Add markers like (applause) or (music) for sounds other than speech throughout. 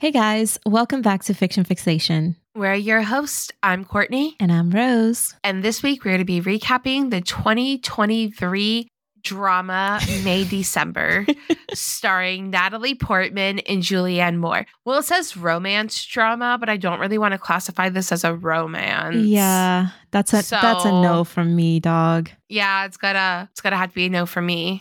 Hey guys, welcome back to Fiction Fixation. We're your host. I'm Courtney. And I'm Rose. And this week we're going to be recapping the 2023 drama May (laughs) December, starring Natalie Portman and Julianne Moore. Well, it says romance drama, but I don't really want to classify this as a romance. Yeah, that's a So- that's a no from me, dog. Yeah, it's gotta it's gotta have to be a no for me.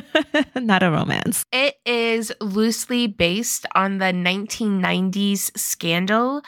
(laughs) Not a romance. It is loosely based on the 1990s scandal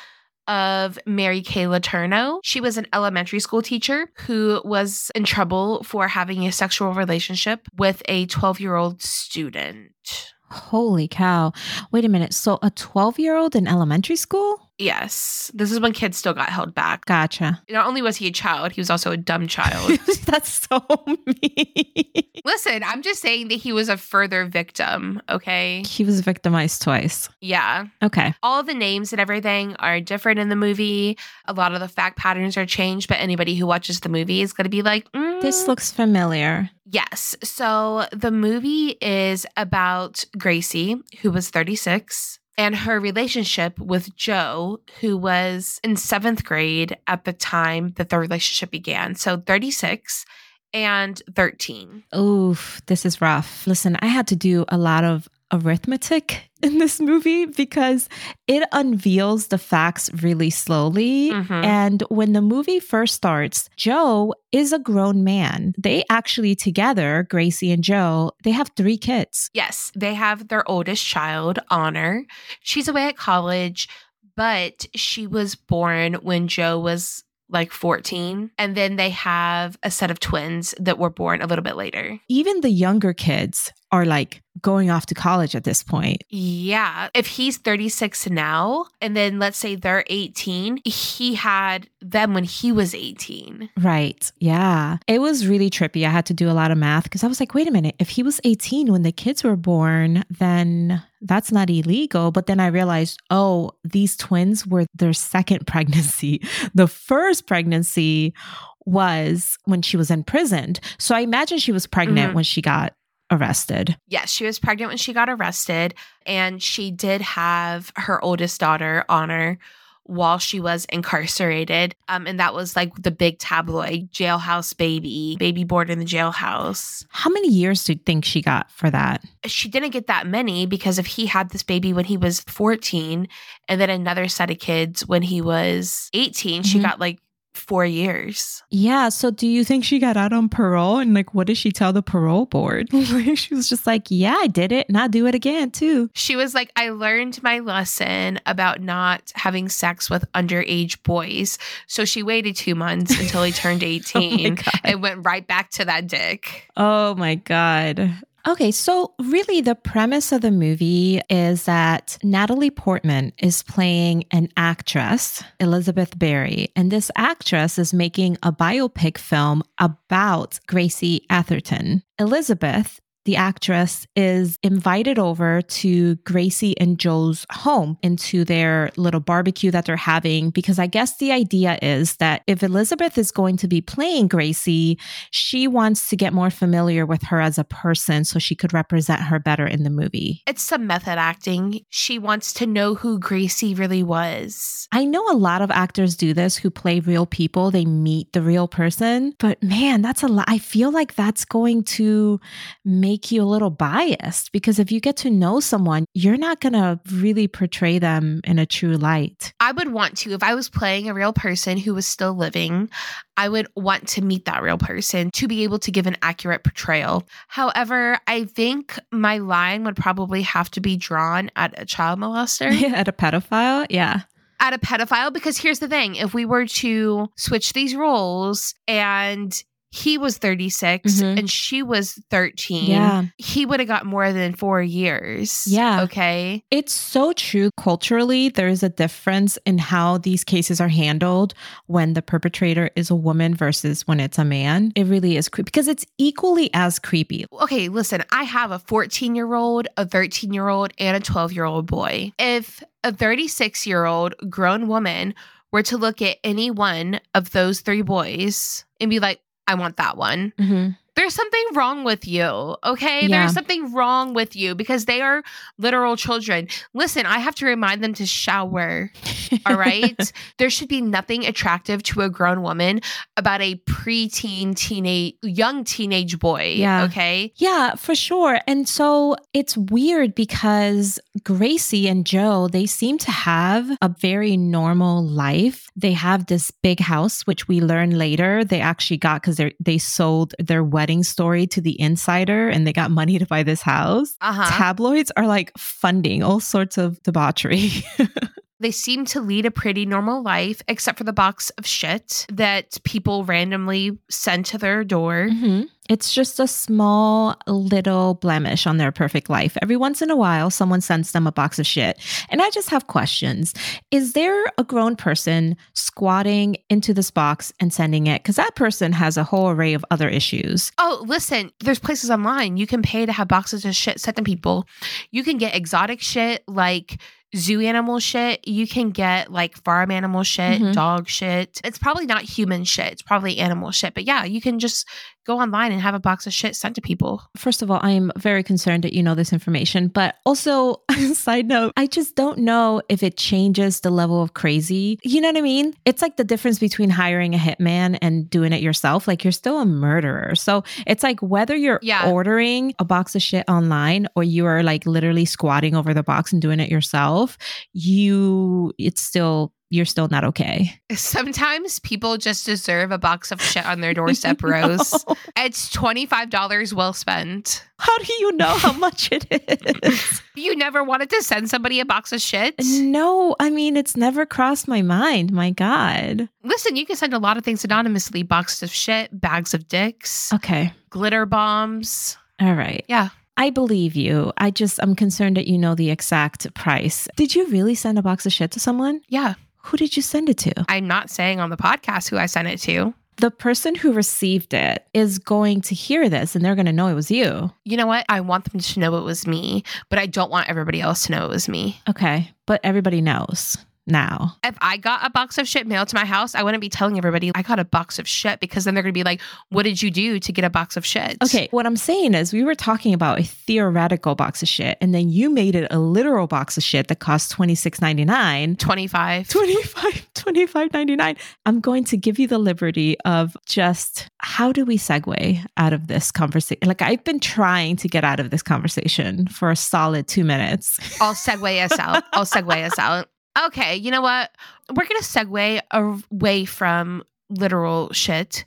of Mary Kay Letourneau. She was an elementary school teacher who was in trouble for having a sexual relationship with a 12 year old student. Holy cow. Wait a minute. So a 12-year-old in elementary school? Yes, this is when kids still got held back. Gotcha. Not only was he a child, he was also a dumb child. (laughs) that's so mean. Listen, I'm just saying that he was a further victim, okay? he was victimized twice. Yeah. Okay. all the names and everything are different in the movie. A lot of the fact patterns are changed, but anybody who watches the movie is going to be like, mm, This looks familiar. yes. So the movie is about Gracie, who was 36. And her relationship with Joe, who was in seventh grade at the time that the relationship began. So 36 and 13. Oof, this is rough. Listen, I had to do a lot of arithmetic in this movie because it unveils the facts really slowly. Mhm. And when the movie first starts, Joe is a grown man. They actually together, Gracie and Joe, they have three kids. Yes, they have their oldest child, Honor. She's away at college, but she was born when Joe was like 14. And then they have a set of twins that were born a little bit later. Even the younger kids are like going off to college at this point. Yeah. If he's 36 now, and then let's say they're 18, he had them when he was 18. Right. Yeah. It was really trippy. I had to do a lot of math because I was like, wait a minute. If he was 18 when the kids were born, then that's not illegal. But then I realized, oh, these twins were their second (laughs) pregnancy. The first pregnancy was when she was imprisoned. So I imagine she was pregnant Mhm. when she got arrested. Yes, she was pregnant when she got arrested, and she did have her oldest daughter, Honor, while she was incarcerated. Um, and that was like the big tabloid jailhouse baby, baby born in the jailhouse. How many years do you think she got for that? She didn't get that many because if he had this baby when he was 14 and then another set of kids when he was 18, she Mhm. got like four years. Yeah. So do you think she got out on parole? And like, what did she tell the parole board? (laughs) (laughs) she was just like, yeah, I did it and I'll do it again too. She was like, I learned my lesson about not having sex with underage boys. So she waited two months until he turned (laughs) 18 God. and went right back to that dick. Oh my God. Okay, so really the premise of the movie is that Natalie Portman is playing an actress, Elizabeth Berry, and this actress is making a biopic film about Gracie Atherton. Elizabeth the actress is invited over to Gracie and Joe's home into their little barbecue that they're having because I guess the idea is that if Elizabeth is going to be playing Gracie, she wants to get more familiar with her as a person so she could represent her better in the movie. It's some method acting. She wants to know who Gracie really was. I know a lot of actors do this who play real people. They meet the real person, but man, that's a lot. I feel like that's going to make you a little biased because if you get to know someone, you're not going to really portray them in a true light. I would want to, if I was playing a real person who was still living, I would want to meet that real person to be able to give an accurate portrayal. However, I think my line would probably have to be drawn at a child molester. (laughs) At a pedophile, yeah. at a pedophile because here's the thing if we were to switch these roles and he was 36 Mhm. and she was 13 Yeah. he would have got more than four years Yeah. okay It's so true. Culturally, there is a difference in how these cases are handled when the perpetrator is a woman versus when it's a man. It really is creepy because it's equally as creepy. okay listen i have a 14 year old a 13 year old and a 12 year old boy if a 36 year old grown woman were to look at any one of those three boys and be like i want that one mm-hmm. There's something wrong with you, okay? Yeah. There's something wrong with you because they are literal children. Listen, I have to remind them to shower, (laughs) all right? there should be nothing attractive to a grown woman about a preteen, teenage, young teenage boy, Yeah. okay? Yeah, for sure. And so it's weird because Gracie and Joe, they seem to have a very normal life. They have this big house, which we learn later they actually got because they they sold their wedding story to the insider and they got money to buy this house. Uh-huh. Tabloids are like funding all sorts of debauchery. (laughs) They seem to lead a pretty normal life, except for the box of shit that people randomly send to their door. Mhm. It's just a small little blemish on their perfect life. Every once in a while, someone sends them a box of shit. And I just have questions. Is there a grown person squatting into this box and sending it? Because that person has a whole array of other issues. Oh, listen, there's places online you can pay to have boxes of shit sent to people. You can get exotic shit like zoo animal shit. You can get like farm animal shit, Mhm. dog shit. It's probably not human shit, it's probably animal shit. But yeah, you can just go online and have a box of shit sent to people. First of all, I am very concerned that you know this information, but also, (laughs) side note, I just don't know if it changes the level of crazy. You know what I mean? It's like the difference between hiring a hitman and doing it yourself. Like you're still a murderer. So it's like whether you're Yeah. ordering a box of shit online or you are like literally squatting over the box and doing it yourself, you, it's still, you're still not okay. Sometimes people just deserve a box of shit on their (laughs) doorstep, Rose. No. It's $25 well spent. How do you know how much it is? (laughs) You never wanted to send somebody a box of shit? No, I mean, it's never crossed my mind. My God. Listen, you can send a lot of things anonymously boxes of shit, bags of dicks, Okay. glitter bombs. All right. Yeah. I believe you. I just, I'm concerned that you know the exact price. Did you really send a box of shit to someone? Yeah. Who did you send it to? I'm not saying on the podcast who I sent it to. The person who received it is going to hear this and they're going to know it was you. You know what? I want them to know it was me, but I don't want everybody else to know it was me. Okay. But everybody knows now. If I got a box of shit mailed to my house, I wouldn't be telling everybody I got a box of shit because then they're going to be like, what did you do to get a box of shit? Okay. What I'm saying is, we were talking about a theoretical box of shit, and then you made it a literal box of shit that cost $26.99. 25. 25 (laughs) 25.99 i'm going to give you the liberty of just how do we segue out of this conversation like i've been trying to get out of this conversation for a solid two minutes I'll segue us out. I'll segue us out. Okay, you know what? We're going to segue away from literal shit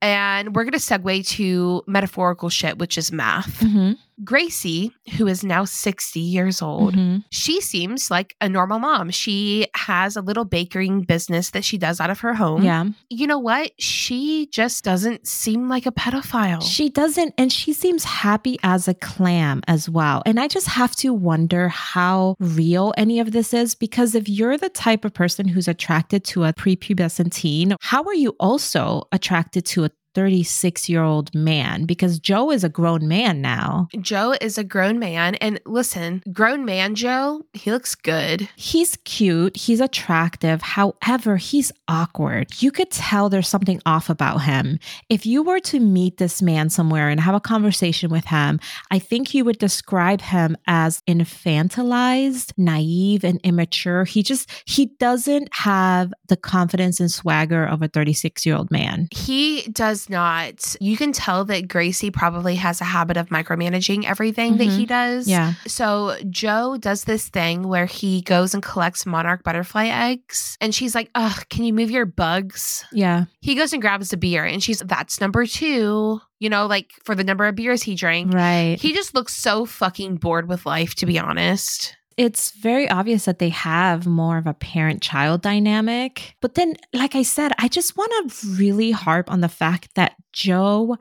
and we're going to segue to metaphorical shit, which is math. Mhm, Gracie, who is now 60 years old, mhm. she seems like a normal mom. She has a little baking business that she does out of her home. yeah You know what? She just doesn't seem like a pedophile. she doesn't and she seems happy as a clam as well and i just have to wonder how real any of this is because if you're the type of person who's attracted to a prepubescent teen how are you also attracted to a 36 year old man because Joe is a grown man now. Joe is a grown man. And listen, grown man Joe, he looks good. He's cute, he's attractive. However, he's awkward. You could tell there's something off about him. If you were to meet this man somewhere and have a conversation with him, I think you would describe him as infantilized, naive, and immature. He just, he doesn't have the confidence and swagger of a 36 year old man. He does not. You can tell that Gracie probably has a habit of micromanaging everything that he mm-hmm. does. Yeah. So Joe does this thing where he goes and collects monarch butterfly eggs. And she's like, Ugh, can you move your bugs? Yeah. He goes and grabs the beer and she's, That's number two, you know, like for the number of beers he drank. Right. He just looks so fucking bored with life, to be honest. It's very obvious that they have more of a parent child dynamic. But then, like I said, I just want to really harp on the fact that Joe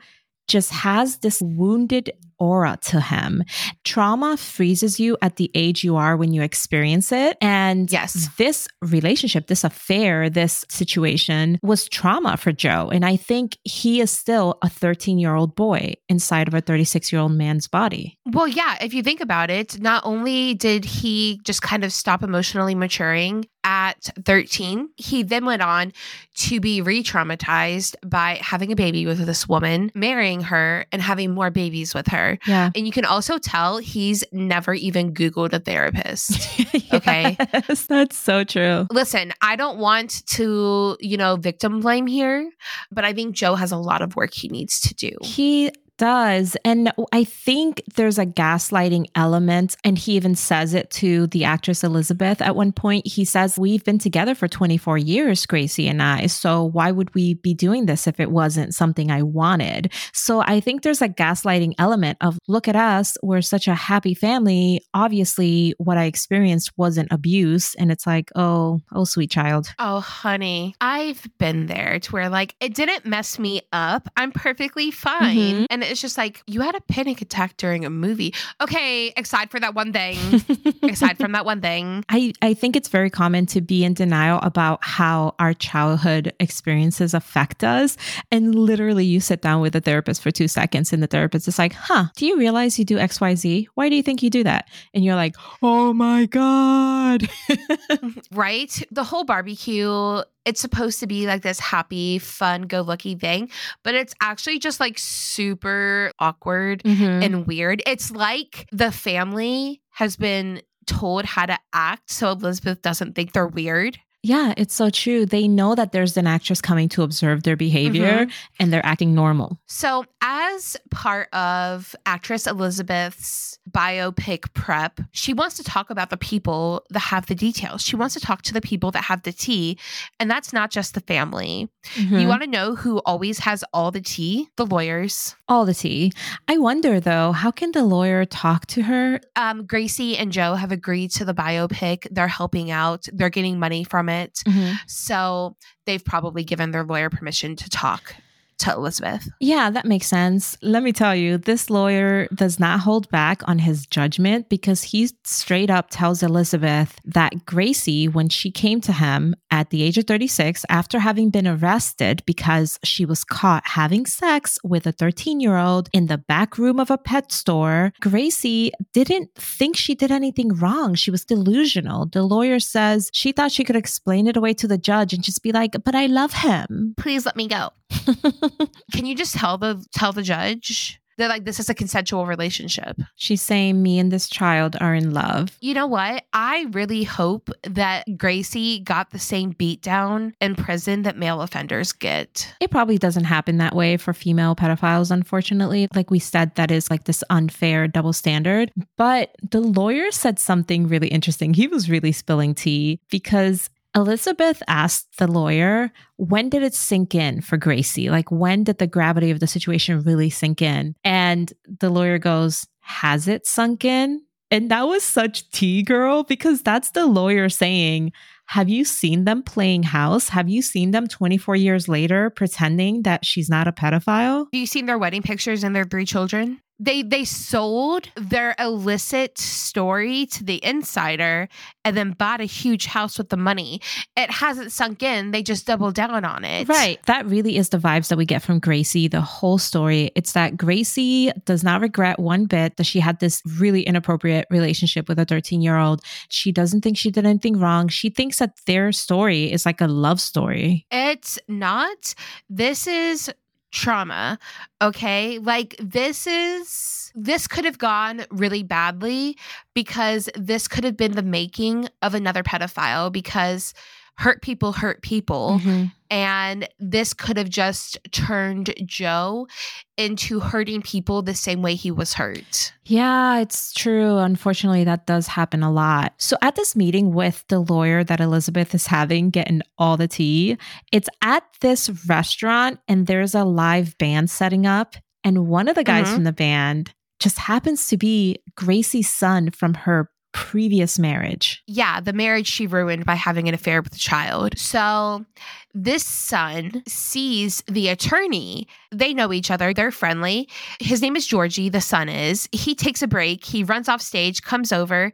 just has this wounded aura to him. Trauma freezes you at the age you are when you experience it. And yes, this relationship, this affair, this situation was trauma for Joe. And I think he is still a 13 year old boy inside of a 36 year old man's body. Well, yeah, if you think about it, not only did he just kind of stop emotionally maturing at 13, he then went on to be re traumatized by having a baby with this woman, marrying her, and having more babies with her. Yeah. And you can also tell he's never even Googled a therapist. (laughs) Okay. yes, that's so true. Listen, I don't want to, you know, victim blame here, but I think Joe has a lot of work he needs to do. He does. And I think there's a gaslighting element. And he even says it to the actress Elizabeth at one point. He says, We've been together for 24 years, Gracie and I. So why would we be doing this if it wasn't something I wanted? So I think there's a gaslighting element of look at us. We're such a happy family. Obviously, what I experienced wasn't abuse. And it's like, oh, oh, sweet child. Oh, honey, I've been there to where like it didn't mess me up. I'm perfectly fine. Mm-hmm. And it's just like you had a panic attack during a movie. Okay, aside for that one thing, (laughs) aside from that one thing, I I think it's very common to be in denial about how our childhood experiences affect us. And literally, you sit down with a therapist for two seconds, and the therapist is like, "Huh? Do you realize you do X Y Z? Why do you think you do that?" And you're like, "Oh my god!" (laughs) right? The whole barbecue it's supposed to be like this happy, fun, go lucky thing, but it's actually just like super awkward mm-hmm. and weird. It's like the family has been told how to act so Elizabeth doesn't think they're weird. Yeah, it's so true. They know that there's an actress coming to observe their behavior mm-hmm. and they're acting normal. So, as part of actress Elizabeth's biopic prep, she wants to talk about the people that have the details. She wants to talk to the people that have the tea, and that's not just the family. Mm-hmm. You want to know who always has all the tea? The lawyers. All the tea. I wonder though, how can the lawyer talk to her? Um, Gracie and Joe have agreed to the biopic. They're helping out, they're getting money from it. Mm-hmm. So they've probably given their lawyer permission to talk to Elizabeth. Yeah, that makes sense. Let me tell you, this lawyer does not hold back on his judgment because he straight up tells Elizabeth that Gracie, when she came to him at the age of 36, after having been arrested because she was caught having sex with a 13 year old in the back room of a pet store, Gracie didn't think she did anything wrong. She was delusional. The lawyer says she thought she could explain it away to the judge and just be like, but I love him. Please let me go. Can you just tell the tell the judge that like this is a consensual relationship? She's saying me and this child are in love. You know what? I really hope that Gracie got the same beatdown in prison that male offenders get. It probably doesn't happen that way for female pedophiles, unfortunately. Like we said, that is like this unfair double standard. But the lawyer said something really interesting. He was really spilling tea because Elizabeth asked the lawyer, when did it sink in for Gracie? Like, when did the gravity of the situation really sink in? And the lawyer goes, Has it sunk in? And that was such tea, girl, because that's the lawyer saying, Have you seen them playing house? Have you seen them 24 years later pretending that she's not a pedophile? Have you seen their wedding pictures and their three children? They they sold their illicit story to the insider and then bought a huge house with the money. It hasn't sunk in. They just doubled down on it. Right. That really is the vibes that we get from gracie the whole story. It's that gracie does not regret one bit that she had this really inappropriate relationship with a 13 year old she doesn't think she did anything wrong. She thinks that their story is like a love story. It's not. This is trauma. Okay. Like this is, this could have gone really badly because this could have been the making of another pedophile because hurt people hurt people. Mm-hmm. And this could have just turned Joe into hurting people the same way he was hurt. Yeah, it's true. Unfortunately, that does happen a lot. So, at this meeting with the lawyer that Elizabeth is having, getting all the tea, it's at this restaurant and there's a live band setting up. And one of the guys mm-hmm. from the band just happens to be Gracie's son from her previous marriage. Yeah, the marriage she ruined by having an affair with the child. So this son sees the attorney. They know each other, they're friendly. His name is Georgie, the son is. He takes a break, he runs off stage, comes over,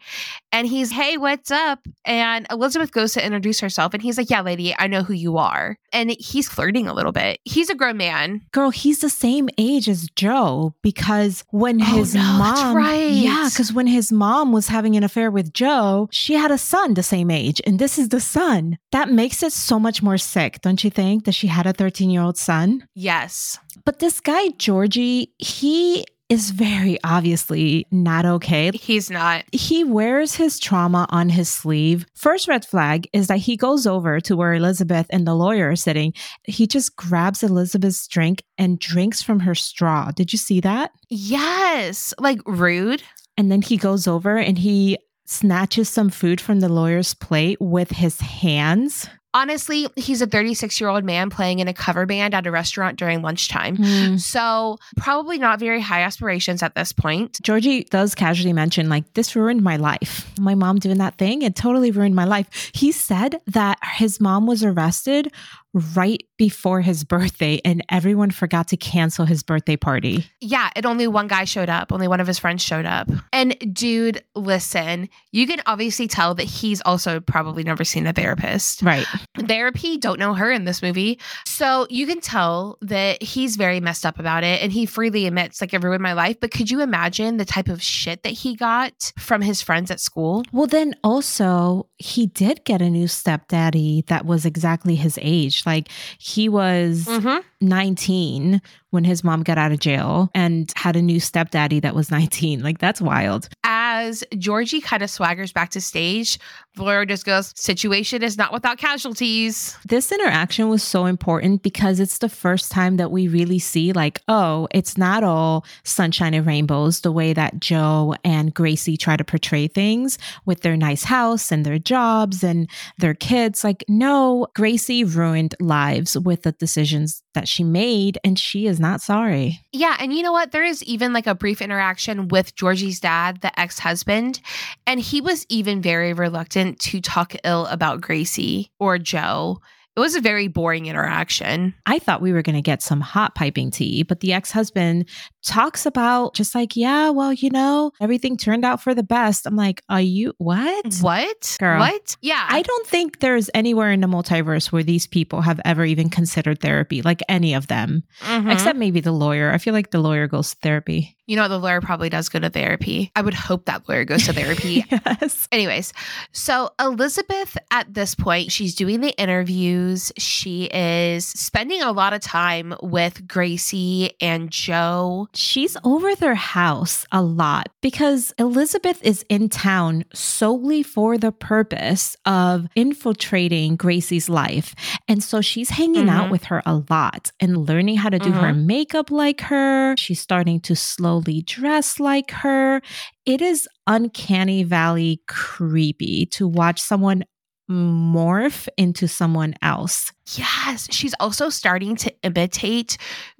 and he's, Hey, what's up? And Elizabeth goes to introduce herself, and he's like, Yeah, lady, I know who you are. And he's flirting a little bit. He's a grown man. Girl, he's the same age as Joe because when Oh, his no, that's mom, right. yeah, because when his mom was having an affair with Joe, she had a son the same age, and this is the son. That makes it so much more sick, don't you think? That she had a 13 year old son. Yes. But this guy, Georgie, he is very obviously not okay. He's not. He wears his trauma on his sleeve. First red flag is that he goes over to where Elizabeth and the lawyer are sitting. He just grabs Elizabeth's drink and drinks from her straw. Did you see that? Yes. Like rude. And then he goes over and he snatches some food from the lawyer's plate with his hands. Honestly, he's a 36 year old man playing in a cover band at a restaurant during lunchtime. Hmm. So, probably not very high aspirations at this point. Georgie does casually mention, like, this ruined my life. My mom doing that thing, it totally ruined my life. He said that his mom was arrested right before his birthday and everyone forgot to cancel his birthday party. Yeah, and only one guy showed up. Only one of his friends showed up. And dude, listen, you can obviously tell that he's also probably never seen a therapist. Right. Therapy, don't know her in this movie. So you can tell that he's very messed up about it. And he freely admits, like, it ruined my life. But could you imagine the type of shit that he got from his friends at school? Well, then also, he did get a new stepdaddy that was exactly his age. Like, he was Mm-hmm. 19 when his mom got out of jail and had a new stepdaddy that was (laughs) 19. Like, that's wild. As Georgie kind of swaggers back to stage, Laura just goes, Situation is not without casualties. This interaction was so important because it's the first time that we really see, like, oh, it's not all sunshine and rainbows the way that Joe and Gracie try to portray things with their nice house and their jobs and their kids. Like, no, Gracie ruined lives with the decisions that she made, and she is not sorry. Yeah, and you know what? There is even like a brief interaction with Georgie's dad, the ex husband, and he was even very reluctant to talk ill about Gracie or Joe. It was a very boring interaction. I thought we were going to get some hot piping tea, but the ex husband talks about just like, yeah, well, you know, everything turned out for the best. I'm like, are you what? What? Girl. What? Yeah. I don't think there's anywhere in the multiverse where these people have ever even considered therapy, like any of them, Mhm. except maybe the lawyer. I feel like the lawyer goes to therapy. you know, the lawyer probably does go to therapy. I would hope that lawyer goes to therapy. (laughs) yes. Anyways, so Elizabeth at this point, she's doing the interviews. She is spending a lot of time with Gracie and Joe. She's over their house a lot because Elizabeth is in town solely for the purpose of infiltrating Gracie's life. And so she's hanging out Mhm. with her a lot and learning how to do her makeup like her. She's starting to slowly dress like her. It is uncanny valley creepy to watch someone morph into someone else. Yes, she's also starting to imitate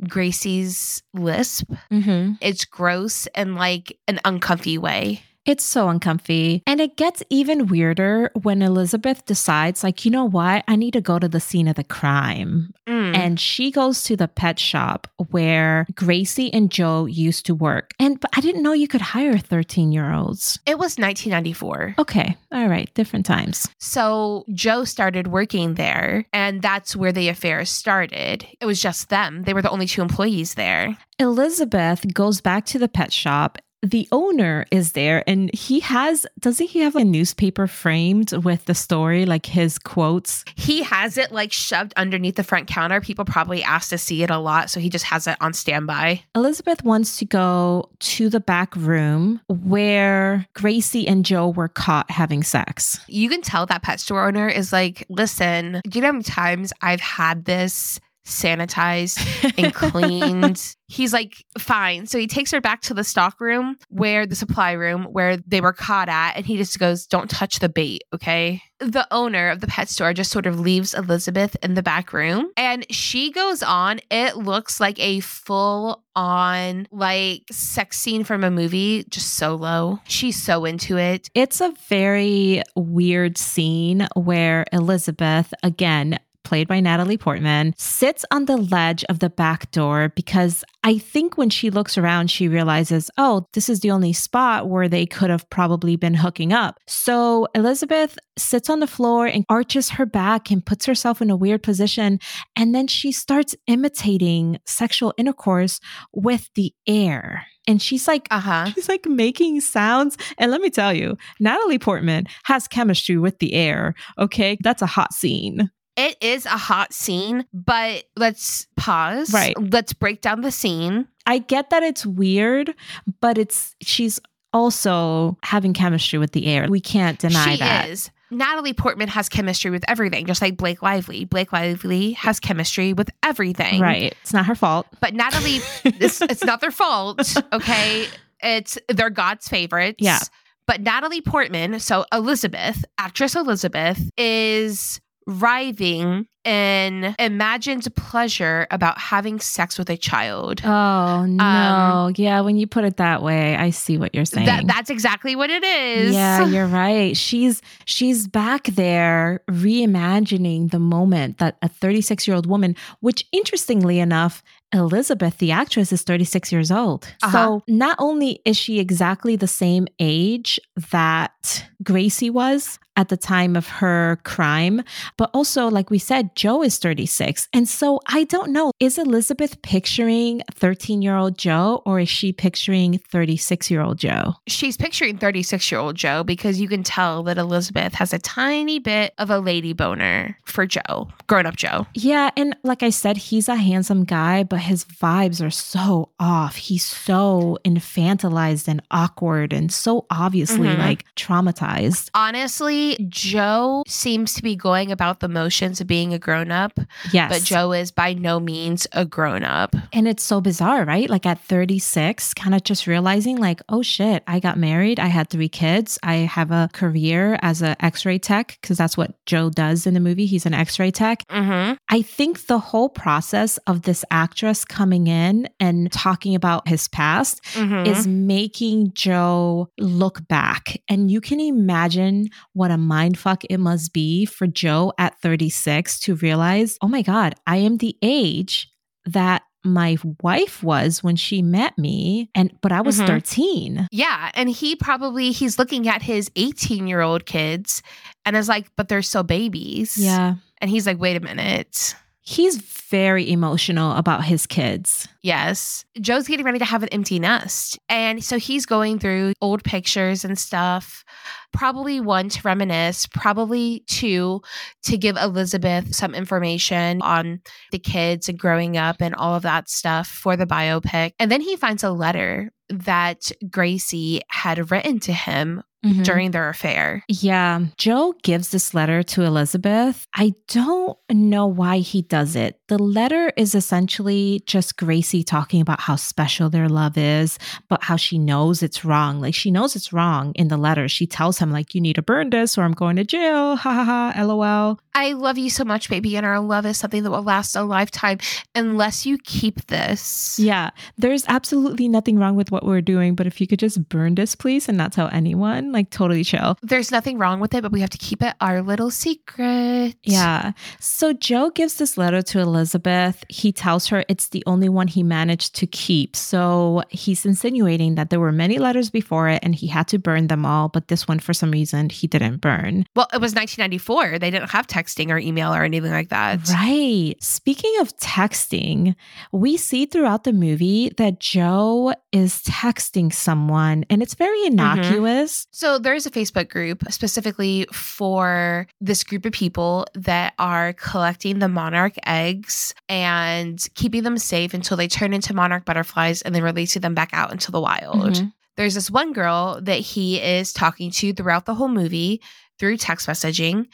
Gracie's lisp. Mm-hmm. It's gross and like an uncomfy way. It's so uncomfy. And it gets even weirder when Elizabeth decides, like, you know what? I need to go to the scene of the crime. Mm. And she goes to the pet shop where Gracie and Joe used to work. And but I didn't know you could hire 13 year olds. it was 1994. Okay. All right. Different times. So Joe started working there, and that's where the affair started. It was just them. They were the only two employees there. Elizabeth goes back to the pet shop. The owner is there and he has, doesn't he have a newspaper framed with the story, like his quotes? He has it like shoved underneath the front counter. People probably ask to see it a lot, so he just has it on standby. Elizabeth wants to go to the back room where Gracie and Joe were caught having sex. You can tell that pet store owner is like, listen, do you know how many times I've had this sanitized and (laughs) cleaned. He's like, fine. So he takes her back to the stock room where the supply room where they were caught at. And he just goes, don't touch the bait. Okay. The owner of the pet store just sort of leaves Elizabeth in the back room and she goes on. It looks like a full on like sex scene from a movie, just solo. She's so into it. It's a very weird scene where Elizabeth, again, played by Natalie Portman, sits on the ledge of the back door because I think when she looks around, she realizes, oh, this is the only spot where they could have probably been hooking up. So Elizabeth sits on the floor and arches her back and puts herself in a weird position. And then she starts imitating sexual intercourse with the air. And she's like, uh-huh. she's like making sounds. And let me tell you, Natalie Portman has chemistry with the air. Okay. That's a hot scene. It is a hot scene, but let's pause. Right. Let's break down the scene. I get that it's weird, but it's she's also having chemistry with the air. We can't deny that. she that. is. Natalie Portman has chemistry with everything, just like Blake Lively. Blake Lively has chemistry with everything. Right. It's not her fault. But Natalie, it's, it's not their fault. (laughs) Okay. It's they're God's favorites. Yeah. But Natalie Portman, so Elizabeth, actress Elizabeth, is writhing in imagined pleasure about having sex with a child. Oh no. Um, yeah, when you put it that way, I see what you're saying. That, that's exactly what it is. Yeah, (laughs) you're right. She's she's back there reimagining the moment that a 36-year-old woman, which interestingly enough, Elizabeth, the actress, is 36 years old. Uh-huh. So not only is she exactly the same age that Gracie was at the time of her crime, but also, like we said, Joe is 36. And so I don't know, is Elizabeth picturing 13 year old Joe or is she picturing 36 year old Joe? She's picturing 36 year old Joe because you can tell that Elizabeth has a tiny bit of a lady boner for Joe, grown up Joe. Yeah. And like I said, he's a handsome guy, but his vibes are so off. He's so infantilized and awkward and so obviously mm-hmm. like traumatized. Honestly, Joe seems to be going about the motions of being a grown up. Yes. But Joe is by no means a grown up. And it's so bizarre, right? Like at 36, kind of just realizing, like, oh shit, I got married. I had three kids. I have a career as an x ray tech, because that's what Joe does in the movie. He's an x ray tech. Mm-hmm. I think the whole process of this actress coming in and talking about his past mm-hmm. is making Joe look back. And you can imagine what a mind fuck it must be for Joe at 36 to realize, oh my God, I am the age that my wife was when she met me and but I was mm-hmm. 13. Yeah, and he probably he's looking at his 18-year-old kids and is like, "But they're still babies." Yeah. And he's like, "Wait a minute." He's very emotional about his kids. Yes. Joe's getting ready to have an empty nest. And so he's going through old pictures and stuff. Probably one to reminisce, probably two to give Elizabeth some information on the kids and growing up and all of that stuff for the biopic. And then he finds a letter that Gracie had written to him mm-hmm. during their affair. Yeah. Joe gives this letter to Elizabeth. I don't know why he does it. The letter is essentially just Gracie talking about how special their love is, but how she knows it's wrong. Like she knows it's wrong in the letter. She tells him, like, you need to burn this or I'm going to jail. Ha ha ha. LOL. I love you so much, baby. And our love is something that will last a lifetime unless you keep this. Yeah. There's absolutely nothing wrong with what we're doing, but if you could just burn this, please, and not tell anyone, like totally chill. There's nothing wrong with it, but we have to keep it our little secret. Yeah. So Joe gives this letter to Elizabeth. He tells her it's the only one he managed to keep. So he's insinuating that there were many letters before it and he had to burn them all, but this one, for some reason, he didn't burn. Well, it was 1994. They didn't have texting or email or anything like that. Right. Speaking of texting, we see throughout the movie that Joe is texting someone and it's very mm-hmm. innocuous. Mm-hmm. So there's a Facebook group specifically for this group of people that are collecting the monarch eggs and keeping them safe until they turn into monarch butterflies and then releasing them back out into the wild. Mm-hmm. There's this one girl that he is talking to throughout the whole movie through text messaging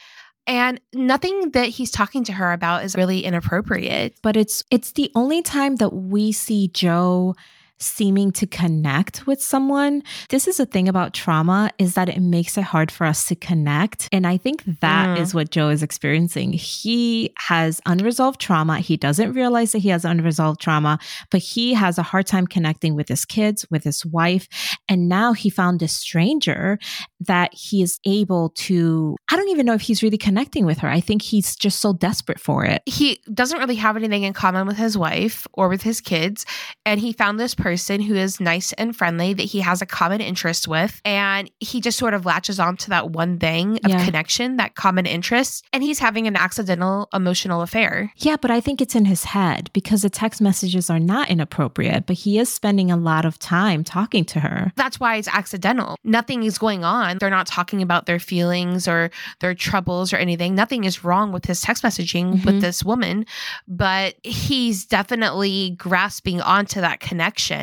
And nothing that he's talking to her about is really inappropriate. But it's it's the only time that we see Joe seeming to connect with someone. This is a thing about trauma is that it makes it hard for us to connect. And I think that mm. is what Joe is experiencing. He has unresolved trauma. He doesn't realize that he has unresolved trauma, but he has a hard time connecting with his kids, with his wife. And now he found this stranger that he is able to, I don't even know if he's really connecting with her. I think he's just so desperate for it. He doesn't really have anything in common with his wife or with his kids. And he found this person person who is nice and friendly that he has a common interest with. And he just sort of latches on to that one thing of yeah. connection, that common interest. And he's having an accidental emotional affair. Yeah, but I think it's in his head because the text messages are not inappropriate, but he is spending a lot of time talking to her. That's why it's accidental. Nothing is going on. They're not talking about their feelings or their troubles or anything. Nothing is wrong with his text messaging mm-hmm. with this woman, but he's definitely grasping onto that connection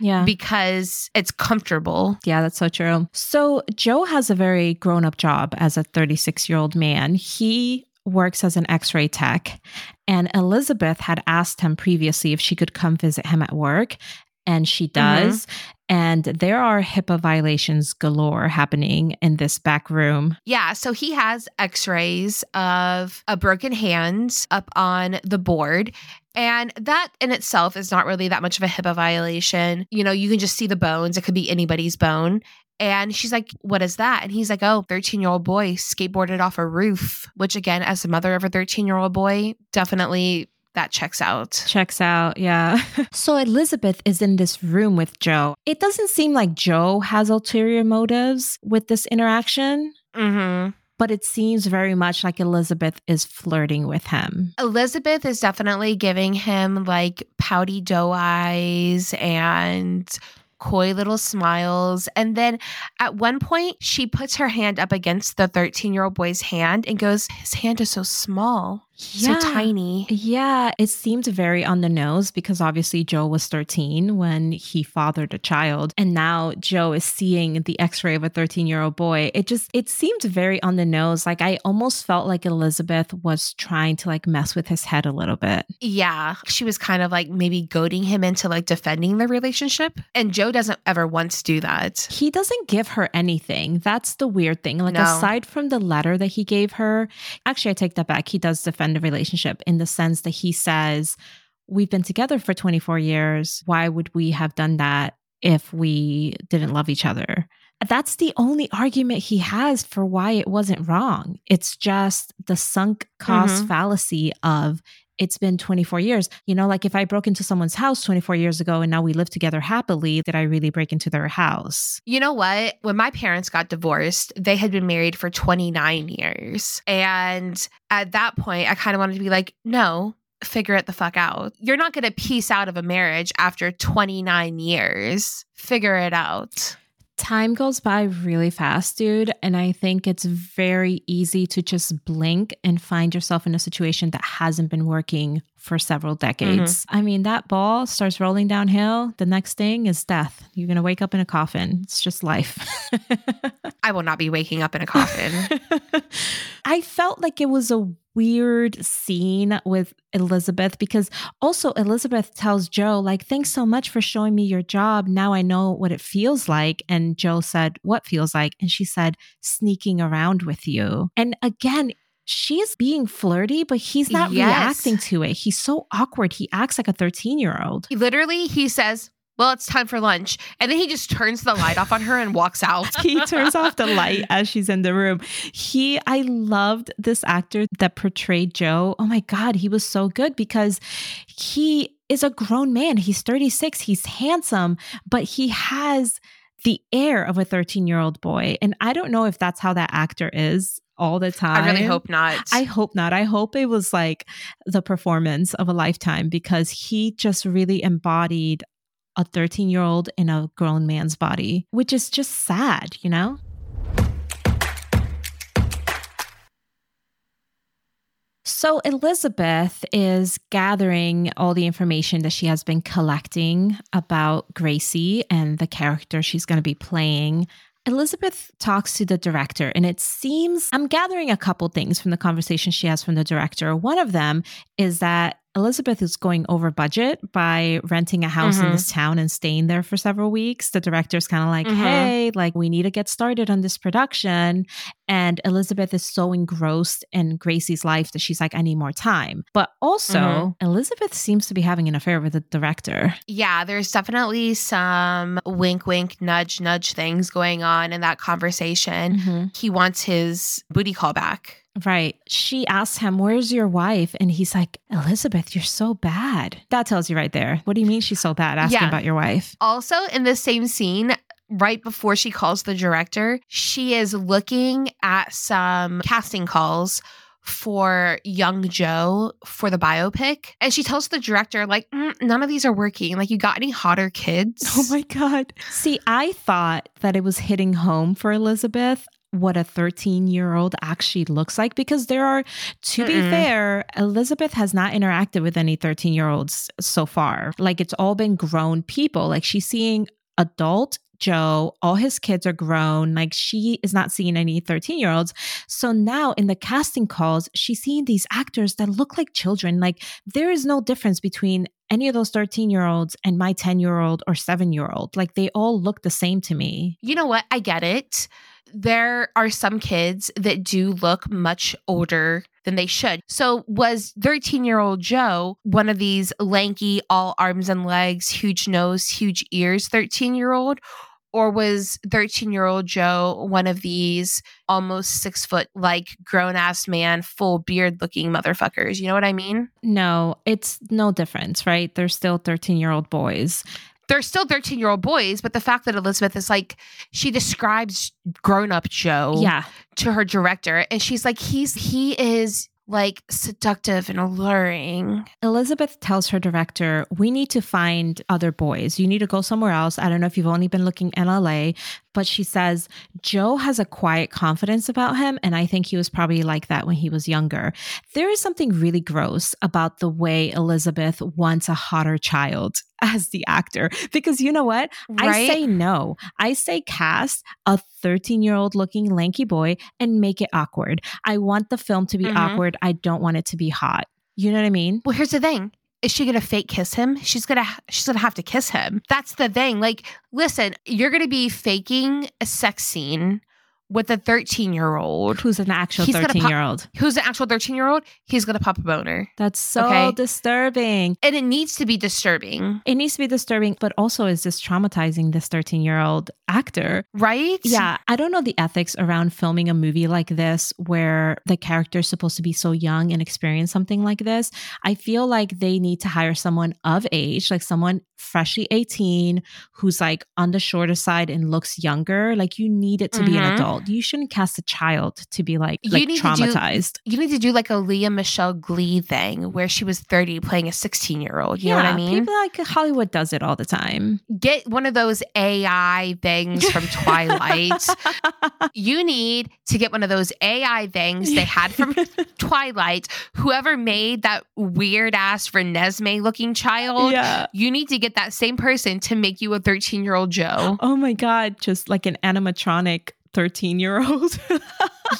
yeah. Because it's comfortable. Yeah, that's so true. So Joe has a very grown up job as a 36 year old man. He works as an x ray tech. And Elizabeth had asked him previously if she could come visit him at work. And she mm-hmm. does. Mm-hmm. And there are HIPAA violations galore happening in this back room. Yeah. So he has x rays of a broken hand up on the board. And that in itself is not really that much of a HIPAA violation. You know, you can just see the bones, it could be anybody's bone. And she's like, What is that? And he's like, Oh, 13 year old boy skateboarded off a roof, which, again, as the mother of a 13 year old boy, definitely that checks out. Checks out, yeah. (laughs) so Elizabeth is in this room with Joe. It doesn't seem like Joe has ulterior motives with this interaction. Mm-hmm but it seems very much like Elizabeth is flirting with him. Elizabeth is definitely giving him like pouty doe eyes and coy little smiles. And then at one point, she puts her hand up against the 13 year old boy's hand and goes, His hand is so small yeah. so tiny. Yeah, it seemed very on the nose because obviously Joe was 13 when he fathered a child and now Joe is seeing the x-ray of a 13-year-old boy. It just it seemed very on the nose. Like I almost felt like Elizabeth was trying to like mess with his head a little bit. Yeah, she was kind of like maybe goading him into like defending the relationship and Joe doesn't ever once do that. He doesn't give her anything. That's the weird thing. Like no. aside from the letter that he gave her, actually I take that back. He does defend a relationship in the sense that he says, We've been together for 24 years. Why would we have done that if we didn't love each other? That's the only argument he has for why it wasn't wrong. It's just the sunk cost mm-hmm. fallacy of it's been 24 years. You know, like if I broke into someone's house 24 years ago and now we live together happily, did I really break into their house? You know what? When my parents got divorced, they had been married for 29 years. And at that point, I kind of wanted to be like, no, figure it the fuck out. You're not going to piece out of a marriage after 29 years. Figure it out. Time goes by really fast, dude. And I think it's very easy to just blink and find yourself in a situation that hasn't been working for several decades. Mm-hmm. I mean, that ball starts rolling downhill. The next thing is death. You're going to wake up in a coffin. It's just life. (laughs) I will not be waking up in a coffin. (laughs) I felt like it was a weird scene with Elizabeth because also Elizabeth tells Joe, like, thanks so much for showing me your job. Now I know what it feels like. And Joe said, what feels like? And she said, sneaking around with you. And again, she's being flirty, but he's not yes. reacting to it. He's so awkward. He acts like a 13 year old. Literally, he says, well, it's time for lunch. And then he just turns the light off on her and walks out. (laughs) he turns off the light as she's in the room. He, I loved this actor that portrayed Joe. Oh my God, he was so good because he is a grown man. He's 36, he's handsome, but he has the air of a 13 year old boy. And I don't know if that's how that actor is all the time. I really hope not. I hope not. I hope it was like the performance of a lifetime because he just really embodied a 13 year old in a grown man's body, which is just sad, you know? So, Elizabeth is gathering all the information that she has been collecting about Gracie and the character she's going to be playing Elizabeth talks to the director, and it seems I'm gathering a couple things from the conversation she has from the director. One of them is that Elizabeth is going over budget by renting a house mm-hmm. in this town and staying there for several weeks. The director's kind of like, mm-hmm. hey, like, we need to get started on this production. And Elizabeth is so engrossed in Gracie's life that she's like, I need more time. But also, mm-hmm. Elizabeth seems to be having an affair with the director. Yeah, there's definitely some wink, wink, nudge, nudge things going on in that conversation. Mm-hmm. He wants his booty call back. Right. She asks him, Where's your wife? And he's like, Elizabeth, you're so bad. That tells you right there. What do you mean she's so bad? Asking yeah. about your wife. Also, in the same scene, right before she calls the director, she is looking at some casting calls for young Joe for the biopic. And she tells the director, like, mm, none of these are working. Like, you got any hotter kids? (laughs) Oh my God. See, I thought that it was hitting home for Elizabeth what a 13 year old actually looks like because there are, to Mm-mm. be fair, Elizabeth has not interacted with any 13 year olds so far. Like it's all been grown people. Like she's seeing adult Joe, all his kids are grown. Like she is not seeing any 13 year olds. So now in the casting calls, she's seeing these actors that look like children. Like there is no difference between any of those 13 year olds and my 10 year old or seven year old. Like they all look the same to me. You know what? I get it there are some kids that do look much older than they should. So, was 13 year old Joe one of these lanky, all arms and legs, huge nose, huge ears 13 year old? Or was 13 year old Joe one of these almost six foot, like grown ass man, full beard looking motherfuckers? You know what I mean? No, it's no difference, right? They're still 13 year old boys they're still 13 year old boys, but the fact that Elizabeth is like, she describes grown up Joe yeah. to her director, and she's like, he's, he is like seductive and alluring. Elizabeth tells her director, We need to find other boys. You need to go somewhere else. I don't know if you've only been looking in LA, but she says Joe has a quiet confidence about him. And I think he was probably like that when he was younger. There is something really gross about the way Elizabeth wants a hotter child as the actor because you know what? Right? I say no. I say cast a 13 year old looking lanky boy and make it awkward. I want the film to be mm-hmm. awkward. I don't want it to be hot. You know what I mean? Well, here's the thing is she gonna fake kiss him she's gonna she's gonna have to kiss him that's the thing like listen you're gonna be faking a sex scene with a 13 year old who's an actual 13 year old who's an actual 13 year old he's gonna pop a boner. That's so okay? disturbing. And it needs to be disturbing. It needs to be disturbing but also is this traumatizing this 13 year old actor. Right? Yeah i don't know the ethics around filming a movie like this where the character is supposed to be so young and experience something like this. I feel like they need to hire someone of age like someone freshly 18 who's like on the shorter side and looks younger like you need it to mm-hmm. be an mm-hmm. adult you shouldn't cast a child to be like, you like traumatized. Do, you need to do like a Lea Michele Glee thing where she was 30 playing a 16 year old. You yeah, know what I mean? People like Hollywood does it all the time. Get one of those AI things from Twilight. (laughs) you need to get one of those AI things they had from (laughs) Twilight. Whoever made that weird ass Renesmee looking child, yeah. you need to get that same person to make you a 13 year old Joe. Oh my God. Just like an animatronic 13 year old.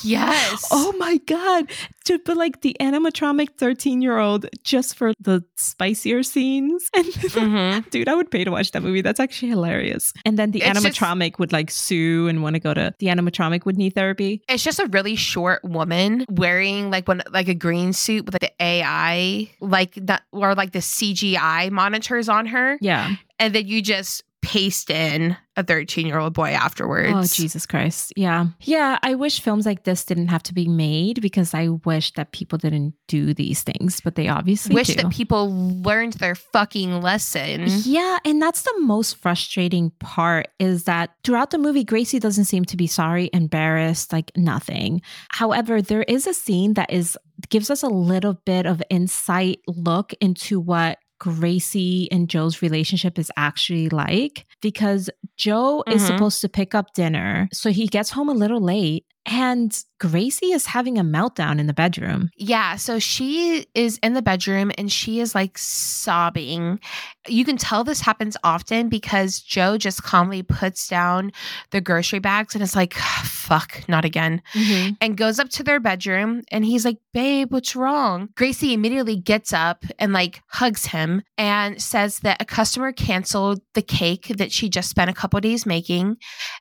yes. (laughs) Oh my God. To put like the animatronic 13 year old just for the spicier scenes. (laughs) And mm-hmm. dude, I would pay to watch that movie. That's actually hilarious. And then the it's animatronic just, would like sue and want to go to the animatronic would need therapy. It's just a really short woman wearing like one like a green suit with like the AI like that or like the CGI monitors on her. Yeah. And then you just paste in a 13 year old boy afterwards. Oh, Jesus Christ. Yeah. Yeah. I wish films like this didn't have to be made because I wish that people didn't do these things, but they obviously wish do. that people learned their fucking lesson. Yeah. And that's the most frustrating part is that throughout the movie, Gracie doesn't seem to be sorry, embarrassed, like nothing. However, there is a scene that is gives us a little bit of insight look into what Gracie and Joe's relationship is actually like because Joe mm-hmm. is supposed to pick up dinner. So he gets home a little late And Gracie is having a meltdown in the bedroom. Yeah. So she is in the bedroom and she is like sobbing. You can tell this happens often because Joe just calmly puts down the grocery bags and it's like, fuck, not again. Mm-hmm. And goes up to their bedroom and he's like, babe, what's wrong? Gracie immediately gets up and like hugs him and says that a customer canceled the cake that she just spent a couple days making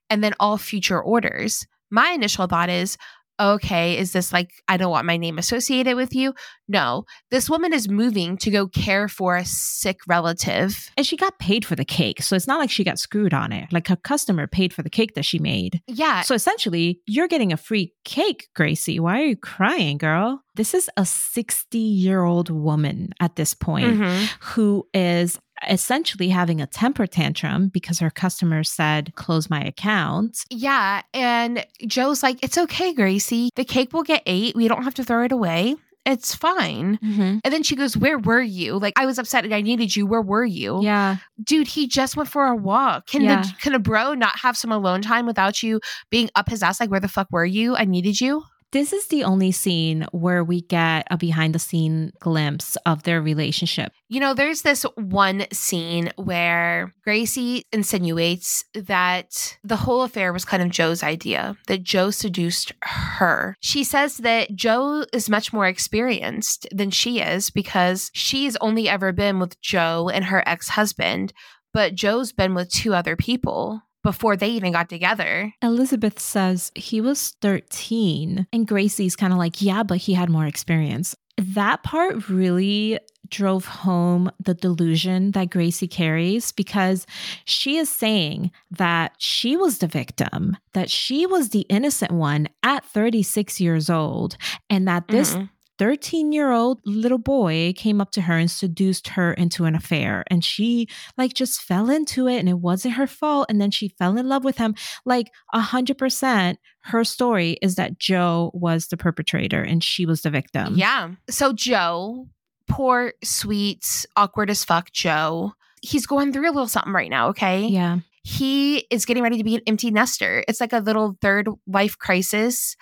and then all future orders. My initial thought is, okay, is this like, I don't want my name associated with you? No, this woman is moving to go care for a sick relative. And she got paid for the cake. So it's not like she got screwed on it. Like her customer paid for the cake that she made. Yeah. So essentially, you're getting a free cake, Gracie. Why are you crying, girl? This is a 60 year old woman at this point mm-hmm. who is essentially having a temper tantrum because her customer said, close my account. Yeah. And Joe's like, it's okay, Gracie. The cake will get ate. We don't have to throw it away. It's fine. Mm-hmm. And then she goes, Where were you? Like, I was upset and I needed you. Where were you? Yeah. Dude, he just went for a walk. Can yeah. the can a bro not have some alone time without you being up his ass? Like, where the fuck were you? I needed you. This is the only scene where we get a behind the scene glimpse of their relationship. You know, there's this one scene where Gracie insinuates that the whole affair was kind of Joe's idea, that Joe seduced her. She says that Joe is much more experienced than she is because she's only ever been with Joe and her ex husband, but Joe's been with two other people before they even got together. Elizabeth says he was 13, and Gracie's kind of like, yeah, but he had more experience. That part really drove home the delusion that Gracie carries because she is saying that she was the victim, that she was the innocent one at 36 years old, and that this mm-hmm. 13 year old little boy came up to her and seduced her into an affair. And she like just fell into it and it wasn't her fault. And then she fell in love with him. Like a hundred percent, her story is that Joe was the perpetrator and she was the victim. Yeah. So Joe, poor, sweet, awkward as fuck Joe, he's going through a little something right now. Okay. Yeah. He is getting ready to be an empty nester. It's like a little third life crisis.